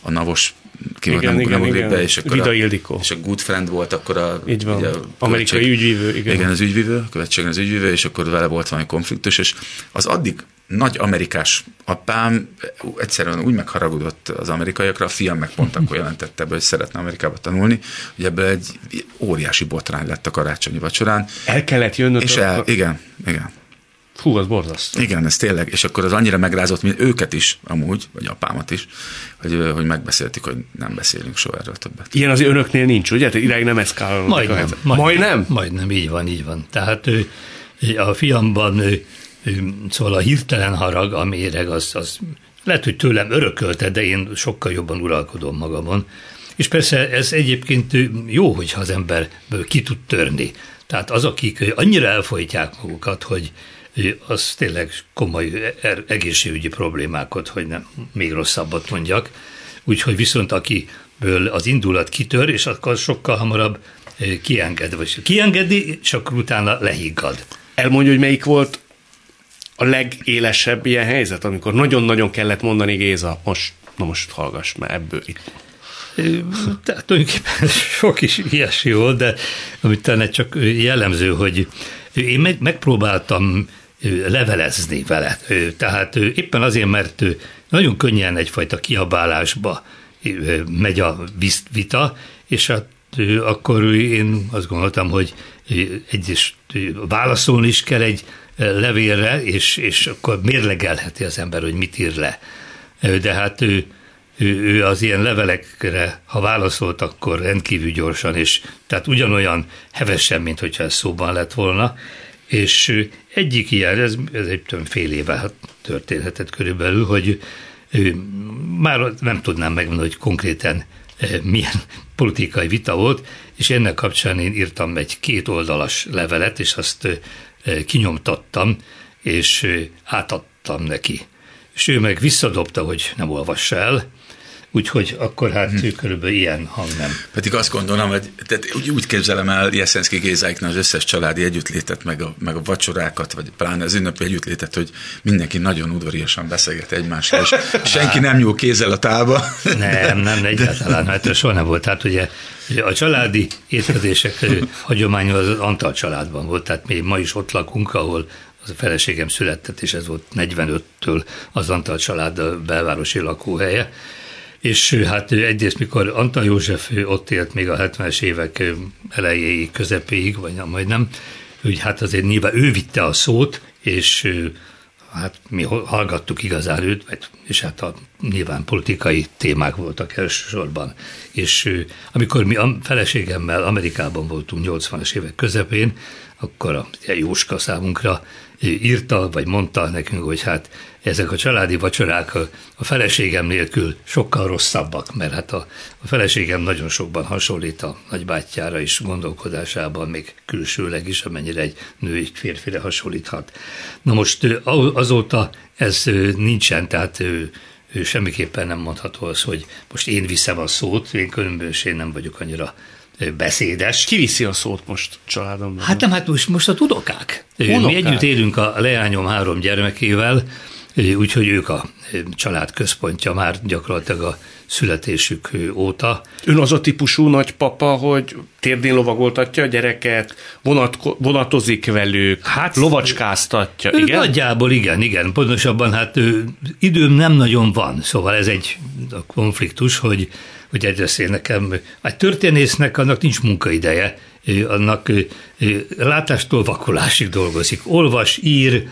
a navos ki igen, nem, igen, nem igen. be, és akkor Vida a, Ildikó. És a Good Friend volt akkor a... Így van, ugye, a amerikai ügyvívő. Igen. igen, az ügyvívő, követségen az ügyvívő, és akkor vele volt valami konfliktus, és az addig nagy amerikás apám egyszerűen úgy megharagudott az amerikaiakra, a fiam meg pont akkor jelentette be, hogy szeretne Amerikába tanulni, hogy ebből egy óriási botrány lett a karácsonyi vacsorán. El kellett jönnöd? És el, igen, igen. Fú, az borzasztó. Igen, ez tényleg, és akkor az annyira megrázott, mint őket is, amúgy, vagy apámat is, hogy, hogy megbeszéltük, hogy nem beszélünk soha erről többet. Ilyen az önöknél nincs, ugye? Tehát irány nem eszkálódik. Majdnem, majdnem, majdnem? Majdnem, így van, így van. Tehát ő, a fiamban ő, szóval a hirtelen harag, a méreg, az, az lehet, hogy tőlem örökölte, de én sokkal jobban uralkodom magamon. És persze ez egyébként jó, hogyha az emberből ki tud törni. Tehát az, akik annyira elfolytják magukat, hogy az tényleg komoly er, egészségügyi problémákat, hogy nem még rosszabbat mondjak. Úgyhogy viszont akiből az indulat kitör, és akkor sokkal hamarabb kienged, vagy kiengedi, akkor utána lehiggad. Elmondja, hogy melyik volt a legélesebb ilyen helyzet, amikor nagyon-nagyon kellett mondani Géza, most, na most hallgass, mert ebből itt. Tehát tulajdonképpen sok is ilyesmi volt, de amit talán csak jellemző, hogy én meg, megpróbáltam levelezni vele. Tehát éppen azért, mert nagyon könnyen egyfajta kiabálásba megy a vita, és hát akkor én azt gondoltam, hogy egyes válaszolni is kell egy levélre, és, és akkor mérlegelheti az ember, hogy mit ír le. De hát ő, ő, ő az ilyen levelekre, ha válaszolt, akkor rendkívül gyorsan, és tehát ugyanolyan hevesen, mint hogyha ez szóban lett volna, és egyik ilyen, ez, ez egy fél éve történhetett körülbelül, hogy már nem tudnám megmondani, hogy konkrétan milyen politikai vita volt, és ennek kapcsán én írtam egy két oldalas levelet, és azt kinyomtattam, és átadtam neki. És ő meg visszadobta, hogy nem olvassa el, Úgyhogy akkor hát hmm. körülbelül ilyen hang nem. Pedig azt gondolom, hogy tehát úgy, úgy képzelem el Jeszenszki Gézáiknál az összes családi együttlétet, meg a, meg a vacsorákat, vagy pláne az ünnepi együttlétet, hogy mindenki nagyon udvariasan beszélget egymással, és [LAUGHS] senki nem nyúl kézzel a tálba. Nem, nem, egyáltalán, hát soha nem volt. Tehát ugye a családi étkezések hagyománya az Antal családban volt, tehát mi ma is ott lakunk, ahol az a feleségem született, és ez volt 45-től az Antal család belvárosi lakóhelye és hát egyrészt, mikor Antal József ott élt még a 70-es évek elejéig, közepéig, vagy nem, majdnem, hogy hát azért nyilván ő vitte a szót, és hát mi hallgattuk igazán őt, és hát a, nyilván politikai témák voltak elsősorban. És amikor mi a feleségemmel Amerikában voltunk 80-as évek közepén, akkor a Jóska számunkra írta, vagy mondta nekünk, hogy hát ezek a családi vacsorák a, a feleségem nélkül sokkal rosszabbak, mert hát a, a feleségem nagyon sokban hasonlít a nagybátyjára is gondolkodásában, még külsőleg is, amennyire egy nő egy férfire hasonlíthat. Na most azóta ez nincsen, tehát ő, semmiképpen nem mondható az, hogy most én viszem a szót, én különbözőség nem vagyok annyira beszédes. Ki viszi a szót most családomban? Hát nem, hát most, most a tudokák. Unokák. Mi együtt élünk a leányom három gyermekével, úgyhogy ők a család központja már gyakorlatilag a születésük óta. Ön az a típusú nagypapa, hogy térdén lovagoltatja a gyereket, vonat, vonatozik velük, hát, lovacskáztatja, igen? Nagyjából igen, igen. Pontosabban hát időm nem nagyon van, szóval ez egy konfliktus, hogy, hogy egyrészt én nekem, egy történésznek annak nincs munkaideje, annak látástól vakulásig dolgozik. Olvas, ír,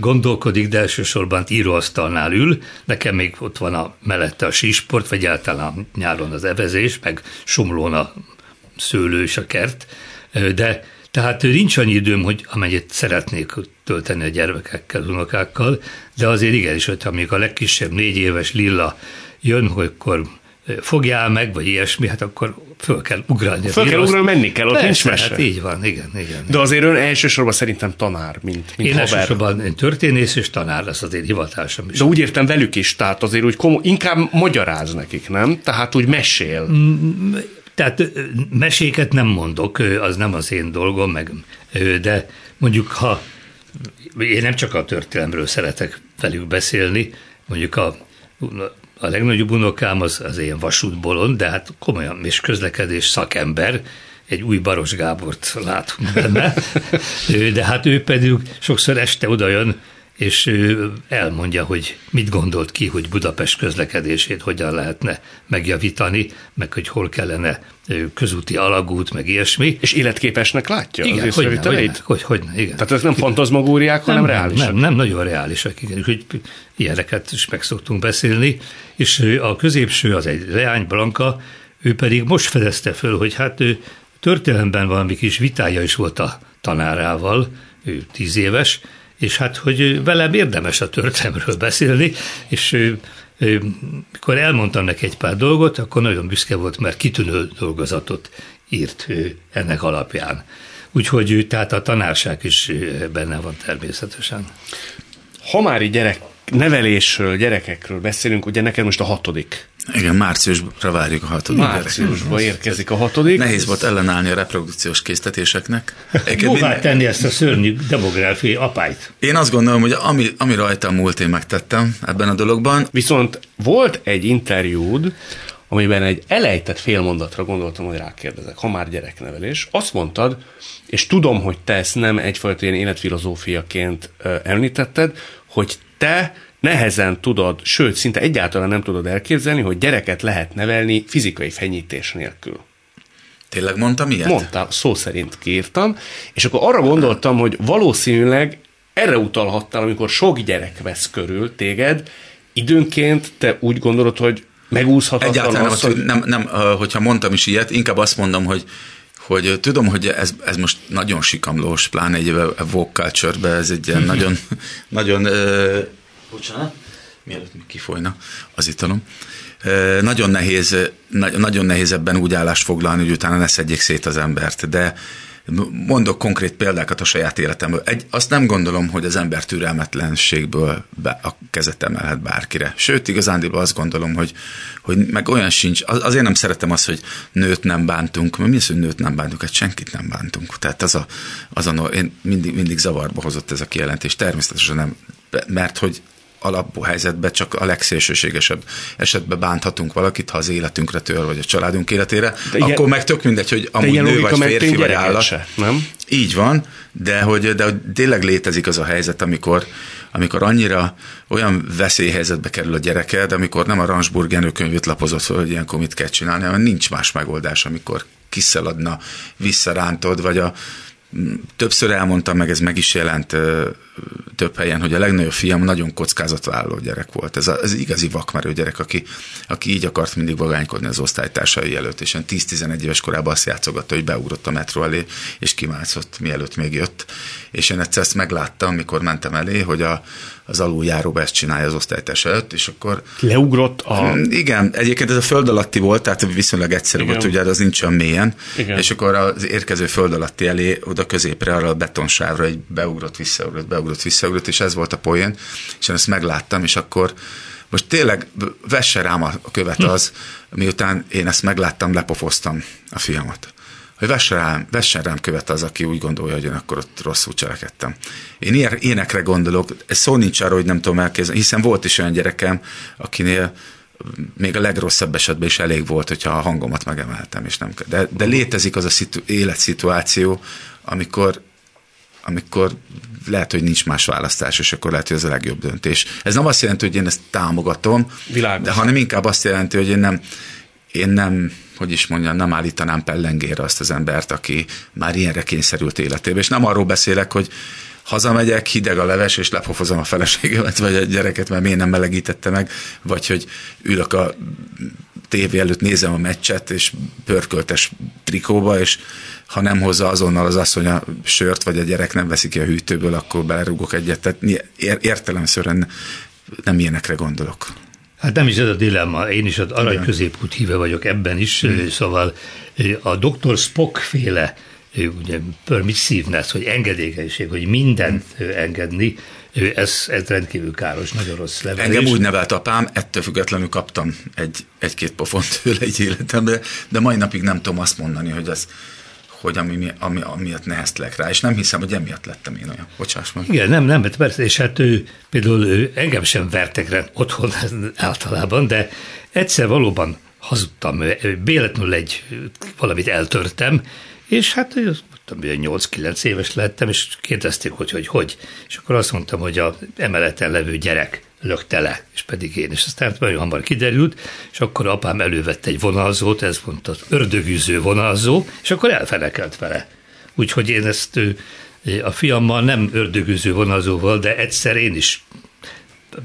gondolkodik, de elsősorban íróasztalnál ül. Nekem még ott van a mellette a sísport, vagy általán nyáron az evezés, meg somlón a szőlő és a kert, de tehát nincs annyi időm, hogy amennyit szeretnék tölteni a gyermekekkel, unokákkal, de azért igenis, hogyha még a legkisebb négy éves Lilla jön, hogy akkor fogjál meg, vagy ilyesmi, hát akkor föl kell ugrálni. Föl kell ugrálni, menni kell, ott Persze, nincs mese. Hát így van, igen, igen. De azért ön elsősorban szerintem tanár, mint, mint Én haver. elsősorban én történész és tanár lesz azért hivatásom is. De úgy értem velük is, tehát azért úgy komo- inkább magyaráz nekik, nem? Tehát úgy mesél. Mm, tehát meséket nem mondok, az nem az én dolgom, meg, de mondjuk ha én nem csak a történelemről szeretek velük beszélni, mondjuk a a legnagyobb unokám az, az ilyen vasútbolond, de hát komolyan és közlekedés szakember, egy új Baros Gábort látunk benne, [LAUGHS] de hát ő pedig sokszor este oda jön, és ő elmondja, hogy mit gondolt ki, hogy Budapest közlekedését hogyan lehetne megjavítani, meg hogy hol kellene közúti alagút, meg ilyesmi. És életképesnek látja igen, az hogy, hogy, hogy, hogy, igen. Tehát ez nem fantazmagóriák, hanem nem, reálisak? Nem, nem, nagyon reálisak, igen. Úgyhogy ilyeneket is meg szoktunk beszélni. És a középső az egy Leány Blanka, ő pedig most fedezte föl, hogy hát ő történelemben valami kis vitája is volt a tanárával, ő tíz éves, és hát, hogy velem érdemes a történelmről beszélni, és mikor elmondtam neki egy pár dolgot, akkor nagyon büszke volt, mert kitűnő dolgozatot írt ennek alapján. Úgyhogy tehát a tanárság is benne van természetesen. Ha gyerek nevelésről, gyerekekről beszélünk, ugye neked most a hatodik igen, márciusra várjuk a hatodik Márciusban érkezik a hatodik. Nehéz volt ellenállni a reprodukciós késztetéseknek. Jóvá tenni ezt a szörnyű demográfiai apályt. Én azt gondolom, hogy ami, ami rajta múlt, én megtettem ebben a dologban. Viszont volt egy interjúd, amiben egy elejtett félmondatra gondoltam, hogy rákérdezek, ha már gyereknevelés. Azt mondtad, és tudom, hogy te ezt nem egyfajta ilyen életfilozófiaként említetted, hogy te nehezen tudod, sőt, szinte egyáltalán nem tudod elképzelni, hogy gyereket lehet nevelni fizikai fenyítés nélkül. Tényleg mondtam ilyet? Mondtam, szó szerint kírtam, és akkor arra gondoltam, hogy valószínűleg erre utalhattál, amikor sok gyerek vesz körül téged, időnként te úgy gondolod, hogy megúszhatatlan Egyáltalán az, hogy... nem, nem, hogyha mondtam is ilyet, inkább azt mondom, hogy hogy tudom, hogy ez, ez most nagyon sikamlós, pláne egy culture ez egy ilyen [LAUGHS] nagyon, nagyon bocsánat, mielőtt még kifolyna az italom. Nagyon nehéz, nagyon nehéz ebben úgy állást foglalni, hogy utána ne szedjék szét az embert, de mondok konkrét példákat a saját életemből. Egy, azt nem gondolom, hogy az ember türelmetlenségből be, a kezet emelhet bárkire. Sőt, igazándiból azt gondolom, hogy, hogy meg olyan sincs. Az, azért nem szeretem azt, hogy nőt nem bántunk. Mi az, hogy nőt nem bántunk? Hát senkit nem bántunk. Tehát az a, az a én mindig, mindig zavarba hozott ez a kijelentés. Természetesen nem, mert hogy alapú helyzetben csak a legszélsőségesebb esetben bánthatunk valakit, ha az életünkre tör, vagy a családunk életére, de akkor ilyen, meg tök mindegy, hogy amúgy nő vagy férfi vagy állat. Se, nem? Így van, de hogy, de hogy tényleg létezik az a helyzet, amikor, amikor annyira olyan veszélyhelyzetbe kerül a gyereked, amikor nem a Ransburg Jenőkönyvét lapozott fel, hogy ilyenkor mit kell csinálni, hanem nincs más megoldás, amikor kiszaladna, visszarántod, vagy a többször elmondtam, meg ez meg is jelent több helyen, hogy a legnagyobb fiam nagyon kockázatvállaló gyerek volt. Ez az igazi vakmerő gyerek, aki, aki így akart mindig vagánykodni az osztálytársai előtt, és 10-11 éves korában azt játszogatta, hogy beugrott a metró elé, és kimászott, mielőtt még jött. És én egyszer ezt megláttam, amikor mentem elé, hogy a, az aluljáróba ezt csinálja az osztálytárs előtt, és akkor... Leugrott a... Mm, igen, egyébként ez a föld alatti volt, tehát viszonylag egyszerű Igen. volt, ugye az nincs olyan mélyen, Igen. és akkor az érkező föld alatti elé, oda középre, arra a betonsávra egy beugrott, visszaugrott, beugrott, visszaugrott, és ez volt a poén, és én ezt megláttam, és akkor Most tényleg vesse rám a követ az, miután én ezt megláttam, lepofoztam a fiamat. Hogy vesse rám, vessen rám követ az, aki úgy gondolja, hogy én akkor ott rosszul cselekedtem. Én ilyen, énekre gondolok, ez szó nincs arra, hogy nem tudom elképzelni, hiszen volt is olyan gyerekem, akinél még a legrosszabb esetben is elég volt, hogyha a hangomat megemeltem, és nem de, de létezik az a szitu, életszituáció, amikor amikor lehet, hogy nincs más választás, és akkor lehet, hogy ez a legjobb döntés. Ez nem azt jelenti, hogy én ezt támogatom, Világos. de hanem inkább azt jelenti, hogy én nem, én nem, hogy is mondjam, nem állítanám pellengére azt az embert, aki már ilyenre kényszerült életébe. És nem arról beszélek, hogy hazamegyek, hideg a leves, és lepofozom a feleségemet, vagy a gyereket, mert miért nem melegítette meg, vagy hogy ülök a tévé előtt, nézem a meccset, és pörköltes trikóba, és ha nem hozza azonnal az asszony a sört, vagy a gyerek nem veszi ki a hűtőből, akkor belerúgok egyet. Tehát értelemszerűen nem ilyenekre gondolok. Hát nem is ez a dilemma, én is az arany középút híve vagyok ebben is, hmm. szóval a Dr. Spock féle ugye permissiveness, hogy engedékenység, hogy mindent engedni, ez, ez rendkívül káros, nagyon rossz levelés. Engem úgy nevelt apám, ettől függetlenül kaptam egy, egy-két pofont tőle egy életembe, de mai napig nem tudom azt mondani, hogy az hogy ami, ami, amiatt neheztelek rá, és nem hiszem, hogy emiatt lettem én olyan. Bocsáss meg. Igen, nem, nem, persze, és hát ő, például ő, engem sem vertek rá otthon [LAUGHS] általában, de egyszer valóban hazudtam, véletlenül egy valamit eltörtem, és hát tudom, 8-9 éves lettem, és kérdezték, hogy, hogy hogy. És akkor azt mondtam, hogy a emeleten levő gyerek lökte le, és pedig én. És aztán nagyon hamar kiderült, és akkor apám elővette egy vonalzót, ez mondta, ördögűző vonalzó, és akkor elfenekelt vele. Úgyhogy én ezt a fiammal nem ördögűző vonalzóval, de egyszer én is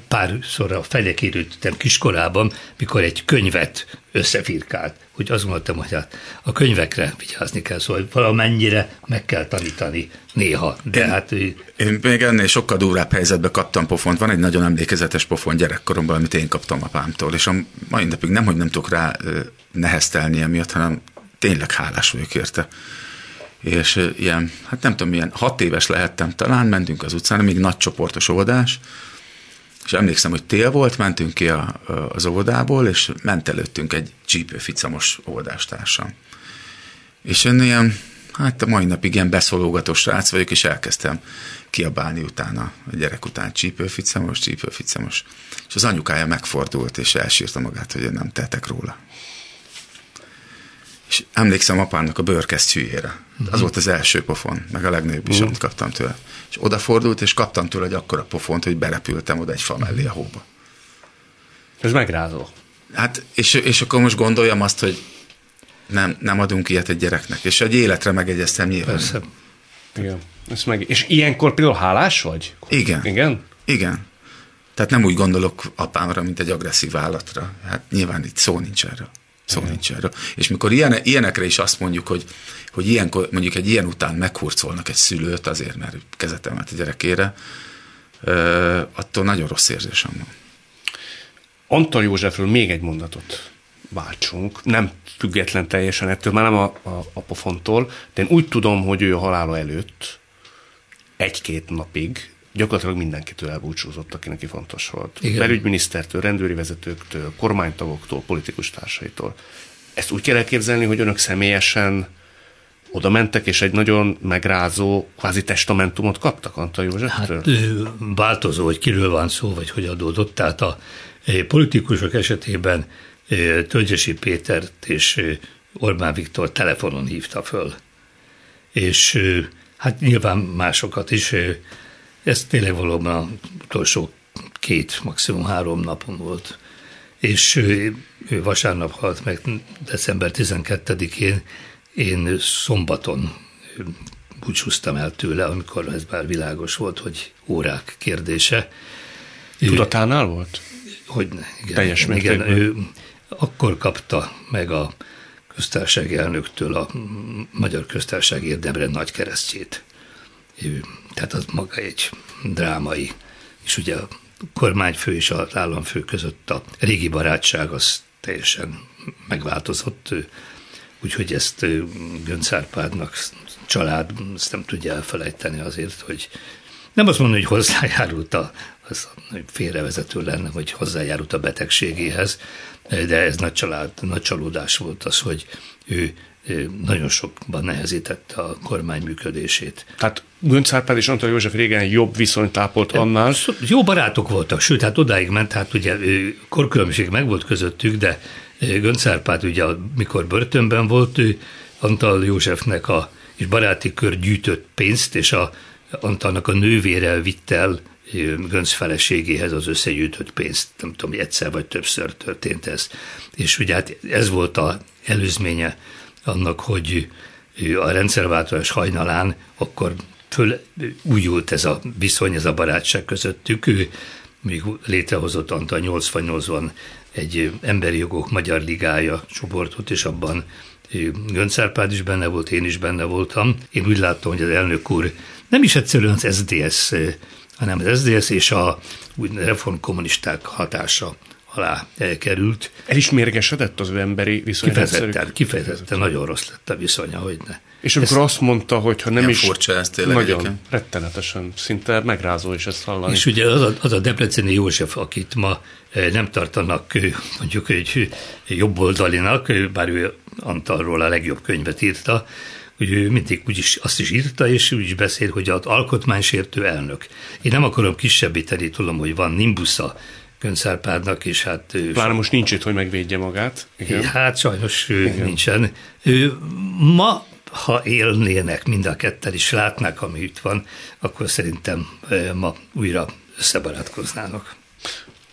párszor a fegyekérültem kiskorában, mikor egy könyvet összefirkált. Úgy azt gondoltam, hogy hát a könyvekre vigyázni kell, szóval valamennyire meg kell tanítani néha. De én, hát, én még ennél sokkal durvább helyzetbe kaptam pofont. Van egy nagyon emlékezetes pofon gyerekkoromban, amit én kaptam apámtól, és a mai napig nem, hogy nem tudok rá neheztelni emiatt, hanem tényleg hálás vagyok érte és ilyen, hát nem tudom, milyen hat éves lehettem talán, mentünk az utcán, még nagy csoportos oldás, és emlékszem, hogy tél volt, mentünk ki a, az óvodából, és ment előttünk egy csípőficamos óvodástársam. És én ilyen, hát a mai napig ilyen beszólógató srác vagyok, és elkezdtem kiabálni utána, a gyerek után csípőficamos, csípőficamos. És az anyukája megfordult, és elsírta magát, hogy én nem tehetek róla. És emlékszem apámnak a bőrkesztyűjére. Az volt az első pofon, meg a legnagyobb is, amit kaptam tőle. És odafordult, és kaptam tőle egy akkora pofont, hogy berepültem oda egy fa mellé a hóba. Ez megrázó. Hát, és, és akkor most gondoljam azt, hogy nem, nem adunk ilyet egy gyereknek. És egy életre megegyeztem nyilván. Persze. Igen. Ezt meg... És ilyenkor például hálás vagy? Igen. Igen? Igen. Tehát nem úgy gondolok apámra, mint egy agresszív állatra. Hát nyilván itt szó nincs erről. Szó Igen. nincs erről. És mikor ilyen, ilyenekre is azt mondjuk, hogy, hogy ilyenkor, mondjuk egy ilyen után meghurcolnak egy szülőt azért, mert kezet emelt a gyerekére, attól nagyon rossz érzésem van. Antal Józsefről még egy mondatot váltsunk, nem független teljesen ettől, már nem a, a, a pofontól, de én úgy tudom, hogy ő a halála előtt egy-két napig gyakorlatilag mindenkitől elbúcsúzott, aki neki fontos volt. Igen. Belügyminisztertől, rendőri vezetőktől, kormánytagoktól, politikus társaitól. Ezt úgy kell elképzelni, hogy önök személyesen oda mentek, és egy nagyon megrázó, kvázi testamentumot kaptak Antal Józseftől? Hát változó, hogy kiről van szó, vagy hogy adódott. Tehát a politikusok esetében Tölgyesi Pétert és Orbán Viktor telefonon hívta föl. És hát nyilván másokat is ez tényleg valóban az utolsó két, maximum három napon volt. És ő, ő vasárnap halt meg december 12-én, én szombaton búcsúztam el tőle, amikor ez bár világos volt, hogy órák kérdése. Tudatánál volt? Hogy igen, Teljes igen, ő akkor kapta meg a köztársasági elnöktől a Magyar Köztársaság érdemre nagy keresztjét. Ő tehát az maga egy drámai, és ugye a kormányfő és az államfő között a régi barátság az teljesen megváltozott, úgyhogy ezt Gönc Árpádnak család ezt nem tudja elfelejteni azért, hogy Nem azt mondom, hogy hozzájárult a, az félrevezető lenne, hogy hozzájárult a betegségéhez, de ez nagy, család, nagy csalódás volt az, hogy ő nagyon sokban nehezítette a kormány működését. Tehát Gönc Árpád és Antal József régen jobb viszonyt ápolt annál. Jó barátok voltak, sőt, hát odáig ment, hát ugye korkülönbség meg volt közöttük, de Gönc Árpád ugye, mikor börtönben volt, ő Antal Józsefnek a és baráti kör gyűjtött pénzt, és a Antalnak a nővére vitt el Gönc feleségéhez az összegyűjtött pénzt, nem tudom, hogy egyszer vagy többször történt ez. És ugye hát ez volt a előzménye annak, hogy a rendszerváltozás hajnalán akkor föl újult ez a viszony, ez a barátság közöttük. Ő még létrehozott Antal 88-ban egy emberi jogok magyar ligája csoportot, és abban Gönc Árpád is benne volt, én is benne voltam. Én úgy láttam, hogy az elnök úr nem is egyszerűen az SDS, hanem az SDS és a reformkommunisták hatása alá került. El is mérgesedett az emberi viszony? Kifejezetten, kifejezetten nagyon rossz lett a viszonya, hogy ne. És amikor ezt, azt mondta, hogy ha nem is... furcsa ez tényleg Nagyon, egyébként. rettenetesen, szinte megrázó is ezt hallani. És ugye az a, az a Debreceni József, akit ma nem tartanak mondjuk egy jobboldalinak, bár ő Antalról a legjobb könyvet írta, hogy ő mindig úgyis azt is írta, és úgy is beszél, hogy az alkotmánysértő elnök. Én nem akarom kisebbíteni, tudom, hogy van nimbusza Könszárpádnak, és hát... Pláne most nincs itt, hogy megvédje magát. Igen. Hát sajnos Igen. nincsen. Ő ma ha élnének mind a ketten is látnák, ami itt van, akkor szerintem ma újra összebarátkoznának.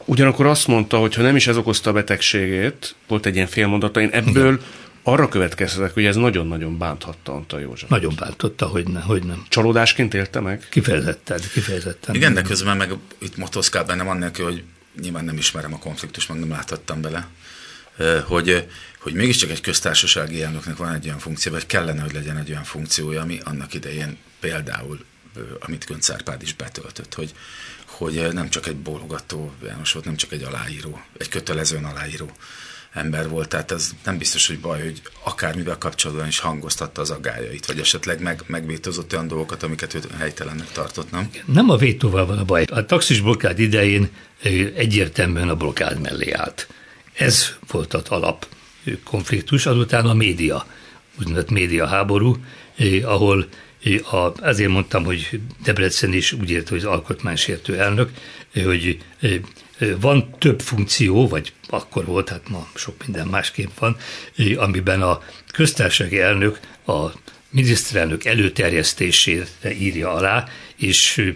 Ugyanakkor azt mondta, hogy ha nem is ez okozta a betegségét, volt egy ilyen félmondata, én ebből Igen. arra következtetek, hogy ez nagyon-nagyon bánthatta Antal József. Nagyon bántotta, hogy, ne, hogy nem. Csalódásként élte meg? Kifejezetten, kifejezetten. Igen, de közben meg itt motoszkál bennem annélkül, hogy nyilván nem ismerem a konfliktust, meg nem láthattam bele, hogy, hogy mégiscsak egy köztársasági elnöknek van egy olyan funkció, vagy kellene, hogy legyen egy olyan funkciója, ami annak idején például, amit Gönc Árpád is betöltött, hogy, hogy nem csak egy bólogató János volt, nem csak egy aláíró, egy kötelezően aláíró ember volt, tehát ez nem biztos, hogy baj, hogy akármivel kapcsolatban is hangoztatta az aggájait, vagy esetleg meg, megvétózott olyan dolgokat, amiket ő helytelennek tartott, nem? Nem a vétóval van a baj. A taxis blokkád idején egyértelműen a blokkád mellé állt. Ez volt az alap konfliktus, azután a média, úgynevezett média háború, ahol a, ezért mondtam, hogy Debrecen is úgy érte, hogy az alkotmánysértő elnök, hogy van több funkció, vagy akkor volt, hát ma sok minden másképp van, amiben a köztársasági elnök a miniszterelnök előterjesztésére írja alá, és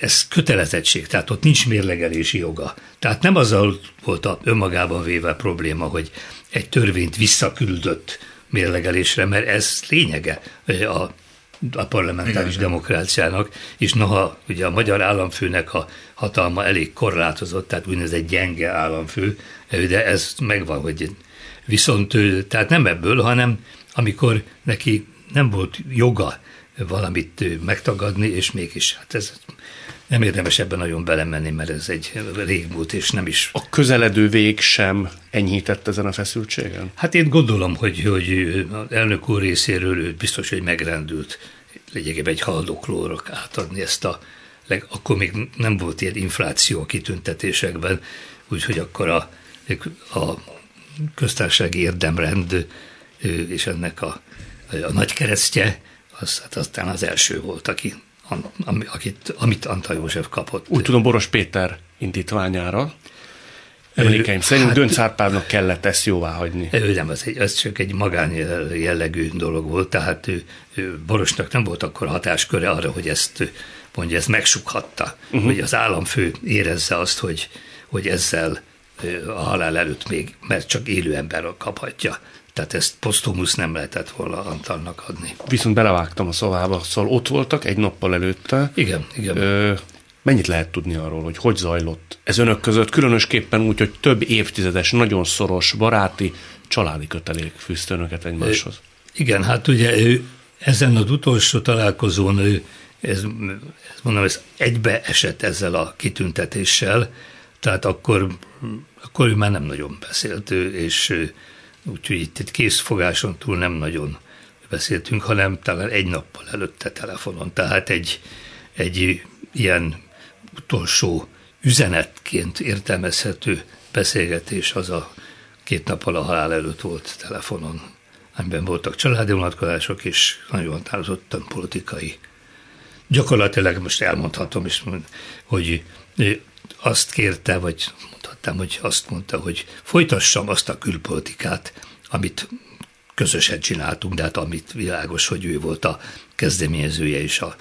ez kötelezettség, tehát ott nincs mérlegelési joga. Tehát nem azzal volt a önmagában véve probléma, hogy egy törvényt visszaküldött mérlegelésre, mert ez lényege a a parlamentáris Igen. demokráciának, és noha ugye a magyar államfőnek a hatalma elég korlátozott, tehát úgynevezett gyenge államfő, de ez megvan, hogy viszont tehát nem ebből, hanem amikor neki nem volt joga valamit megtagadni, és mégis, hát ez nem érdemes ebben nagyon belemenni, mert ez egy régmúlt, és nem is... A közeledő vég sem enyhített ezen a feszültségen? Hát én gondolom, hogy, hogy az elnök úr részéről ő biztos, hogy megrendült lényegében egy haldoklórok átadni ezt a leg, akkor még nem volt ilyen infláció a kitüntetésekben, úgyhogy akkor a, a köztársasági érdemrend és ennek a, a nagy keresztje, az, hát aztán az első volt, aki akit, amit Antal József kapott. Úgy tudom, Boros Péter indítványára. Emlékeim szerint hát, Dönc Árpádnak kellett ezt jóvá hagyni. Ő nem, ez, egy, ez csak egy magán jellegű dolog volt, tehát ő, ő Borosnak nem volt akkor hatásköre arra, hogy ezt mondja, ezt megsukhatta, uh-huh. hogy az államfő érezze azt, hogy, hogy ezzel a halál előtt még, mert csak élő ember kaphatja. Tehát ezt posztumusz nem lehetett volna Antalnak adni. Viszont belevágtam a szavába, szóval ott voltak egy nappal előtte. Igen, igen. Ö, mennyit lehet tudni arról, hogy hogy zajlott ez önök között, különösképpen úgy, hogy több évtizedes, nagyon szoros, baráti, családi kötelék fűzte önöket egymáshoz? Ö, igen, hát ugye ő, ezen az utolsó találkozón ő, ez, ez mondom, ez egybe esett ezzel a kitüntetéssel, tehát akkor, akkor ő már nem nagyon beszélt, és úgyhogy itt egy készfogáson túl nem nagyon beszéltünk, hanem talán egy nappal előtte telefonon. Tehát egy, egy ilyen utolsó üzenetként értelmezhető beszélgetés az a két nappal a halál előtt volt telefonon, amiben voltak családi vonatkozások és nagyon határozottan politikai. Gyakorlatilag most elmondhatom is, hogy azt kérte, vagy mondhattam, hogy azt mondta, hogy folytassam azt a külpolitikát, amit közösen csináltunk, de hát amit világos, hogy ő volt a kezdeményezője és a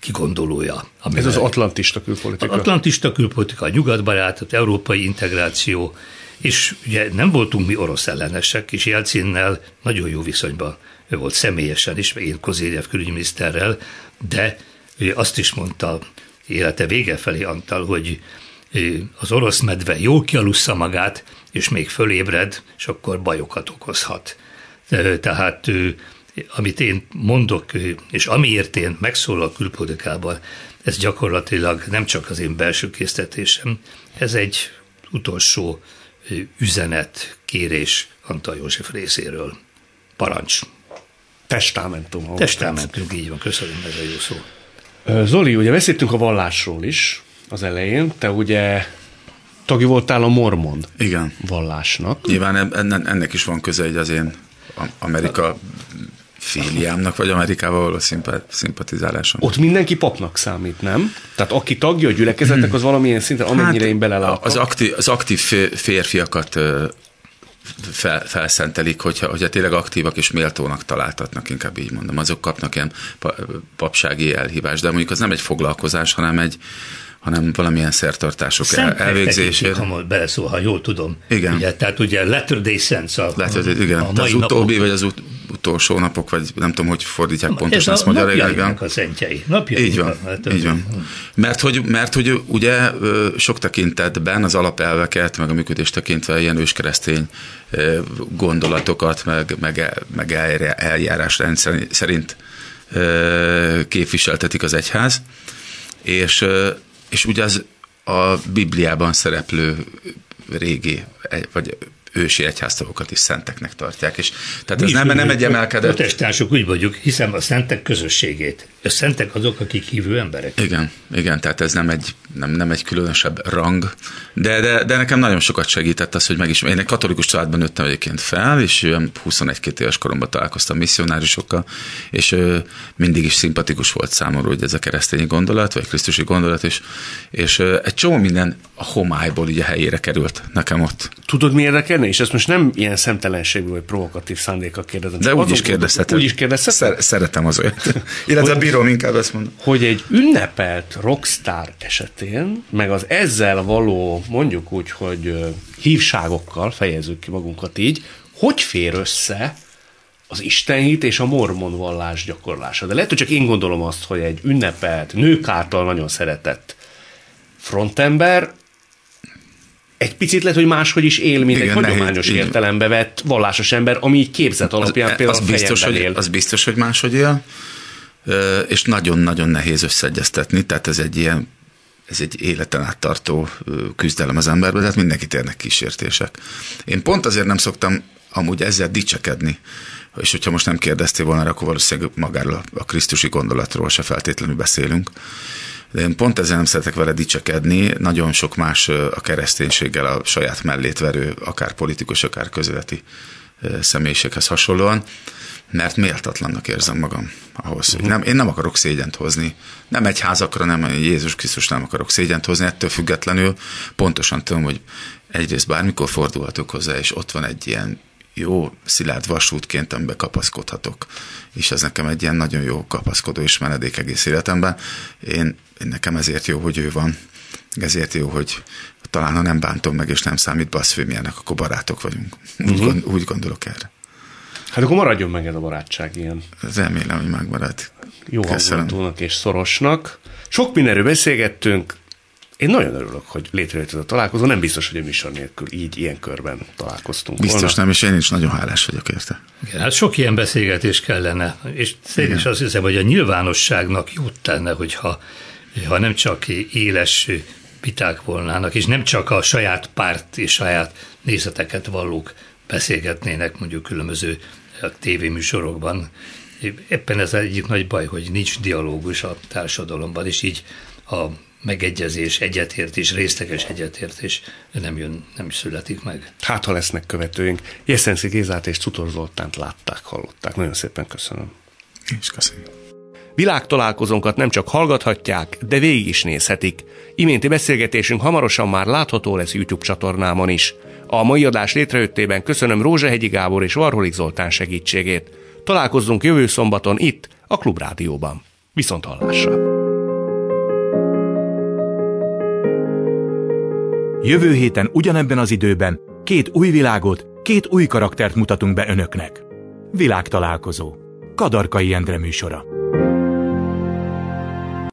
kigondolója. Ez az atlantista külpolitika. Atlantista külpolitika, a nyugatbarát, az európai integráció, és ugye nem voltunk mi orosz ellenesek, és Jelcinnel nagyon jó viszonyban ő volt személyesen is, meg én Kozérjev külügyminiszterrel, de ő azt is mondta élete vége felé Antal, hogy az orosz medve jól kialussza magát, és még fölébred, és akkor bajokat okozhat. Tehát amit én mondok, és amiért én megszólal külpolitikában, ez gyakorlatilag nem csak az én belső késztetésem, ez egy utolsó üzenet, kérés Antal József részéről. Parancs. Testamentum. Testamentum, így van, köszönöm, ez a jó szó. Zoli, ugye beszéltünk a vallásról is az elején, te ugye tagja voltál a mormon Igen. vallásnak. Nyilván ennek is van köze egy az én Amerika filiámnak, vagy Amerikával való szimpatizálásom. Ott mindenki papnak számít, nem? Tehát aki tagja a gyülekezetnek, az valamilyen szinten, amennyire hát, én beleláttam. Az aktív, az aktív férfiakat fel, felszentelik, hogyha, hogyha tényleg aktívak és méltónak találtatnak, inkább így mondom, azok kapnak ilyen papsági elhívást, de mondjuk az nem egy foglalkozás, hanem egy, hanem valamilyen szertartások el, elvégzésére. Ha beleszól, ha jól tudom. Igen. Ugye, tehát ugye Letter Day Sense a, Letter, igen. A mai az utóbbi, napok. vagy az ut- utolsó napok, vagy nem tudom, hogy fordítják Ez pontosan ezt magyarul. Ez a szentjei. Napjainak így van, hát, így van. Mert hogy, mert hogy ugye sok tekintetben az alapelveket, meg a működés tekintve ilyen őskeresztény gondolatokat, meg, meg, meg eljárás szerint képviseltetik az egyház, és és ugye az a Bibliában szereplő régi, vagy ősi egyháztagokat is szenteknek tartják. És, tehát Mi ez nem, nem egy emelkedett... Protestánsok úgy vagyunk, hiszen a szentek közösségét. A szentek azok, akik hívő emberek. Igen, igen, tehát ez nem egy, nem, nem egy különösebb rang, de, de, de nekem nagyon sokat segített az, hogy meg is. Én egy katolikus családban nőttem egyébként fel, és 21-2 éves koromban találkoztam misszionárisokkal, és mindig is szimpatikus volt számomra, hogy ez a keresztény gondolat, vagy Krisztusi gondolat, és, és egy csomó minden a homályból így a helyére került nekem ott. Tudod, mi érdekel? benne, és ezt most nem ilyen szemtelenségből vagy provokatív szándékkal kérdezem. De úgy is kérdezheted. Úgy is kérdezheted? szeretem az olyat. [LAUGHS] Illetve bírom inkább ezt mondom. Hogy egy ünnepelt rockstar esetén, meg az ezzel való, mondjuk úgy, hogy hívságokkal fejezzük ki magunkat így, hogy fér össze az istenhit és a mormon vallás gyakorlása. De lehet, hogy csak én gondolom azt, hogy egy ünnepelt, nők által nagyon szeretett frontember egy picit lehet, hogy máshogy is él, mint Igen, egy hagyományos nehéz, értelembe vett vallásos ember, ami így képzett alapján az, például az biztos, hogy, él. Az biztos, hogy máshogy él, és nagyon-nagyon nehéz összeegyeztetni, tehát ez egy ilyen ez egy életen áttartó küzdelem az emberben, tehát mindenkit érnek kísértések. Én pont azért nem szoktam amúgy ezzel dicsekedni, és hogyha most nem kérdeztél volna, akkor valószínűleg magáról a Krisztusi gondolatról se feltétlenül beszélünk. De én pont ezzel nem szeretek vele dicsekedni, nagyon sok más a kereszténységgel a saját mellét verő, akár politikus, akár közéleti személyiséghez hasonlóan, mert méltatlannak érzem magam ahhoz. Uh-huh. Nem, én nem akarok szégyent hozni. Nem egy házakra, nem Jézus Krisztus nem akarok szégyent hozni, ettől függetlenül pontosan tudom, hogy egyrészt bármikor fordulhatok hozzá, és ott van egy ilyen jó szilárd vasútként, amiben kapaszkodhatok. És ez nekem egy ilyen nagyon jó kapaszkodó és menedék egész életemben. Én, én nekem ezért jó, hogy ő van. Ezért jó, hogy talán ha nem bántom meg, és nem számít baszfémiának, akkor barátok vagyunk. Úgy, uh-huh. gond, úgy gondolok erre. Hát akkor maradjon meg ez a barátság ilyen. Remélem, hogy megmarad. Jó hangulatúnak és szorosnak. Sok mindenről beszélgettünk, én nagyon örülök, hogy létrejött ez a találkozó. Nem biztos, hogy a műsor nélkül így, ilyen körben találkoztunk Biztos volna. nem, és én is nagyon hálás vagyok érte. Igen, hát sok ilyen beszélgetés kellene, és én is azt hiszem, hogy a nyilvánosságnak jót tenne, hogyha ha nem csak éles viták volnának, és nem csak a saját párt és saját nézeteket vallók beszélgetnének mondjuk különböző tévéműsorokban. Éppen ez egyik nagy baj, hogy nincs dialógus a társadalomban, és így a megegyezés, egyetértés, részleges egyetértés nem jön, nem születik meg. Hát, ha lesznek követőink. Jeszenci Gézát és Cutor Zoltánt látták, hallották. Nagyon szépen köszönöm. És köszönjük. Világtalálkozónkat nem csak hallgathatják, de végig is nézhetik. Iménti beszélgetésünk hamarosan már látható lesz YouTube csatornámon is. A mai adás létrejöttében köszönöm Rózsehegyi Gábor és Varholik Zoltán segítségét. Találkozzunk jövő szombaton itt, a Klubrádióban. Viszont hallásra! Jövő héten ugyanebben az időben két új világot, két új karaktert mutatunk be önöknek. Világtalálkozó. Kadarkai Endre műsora.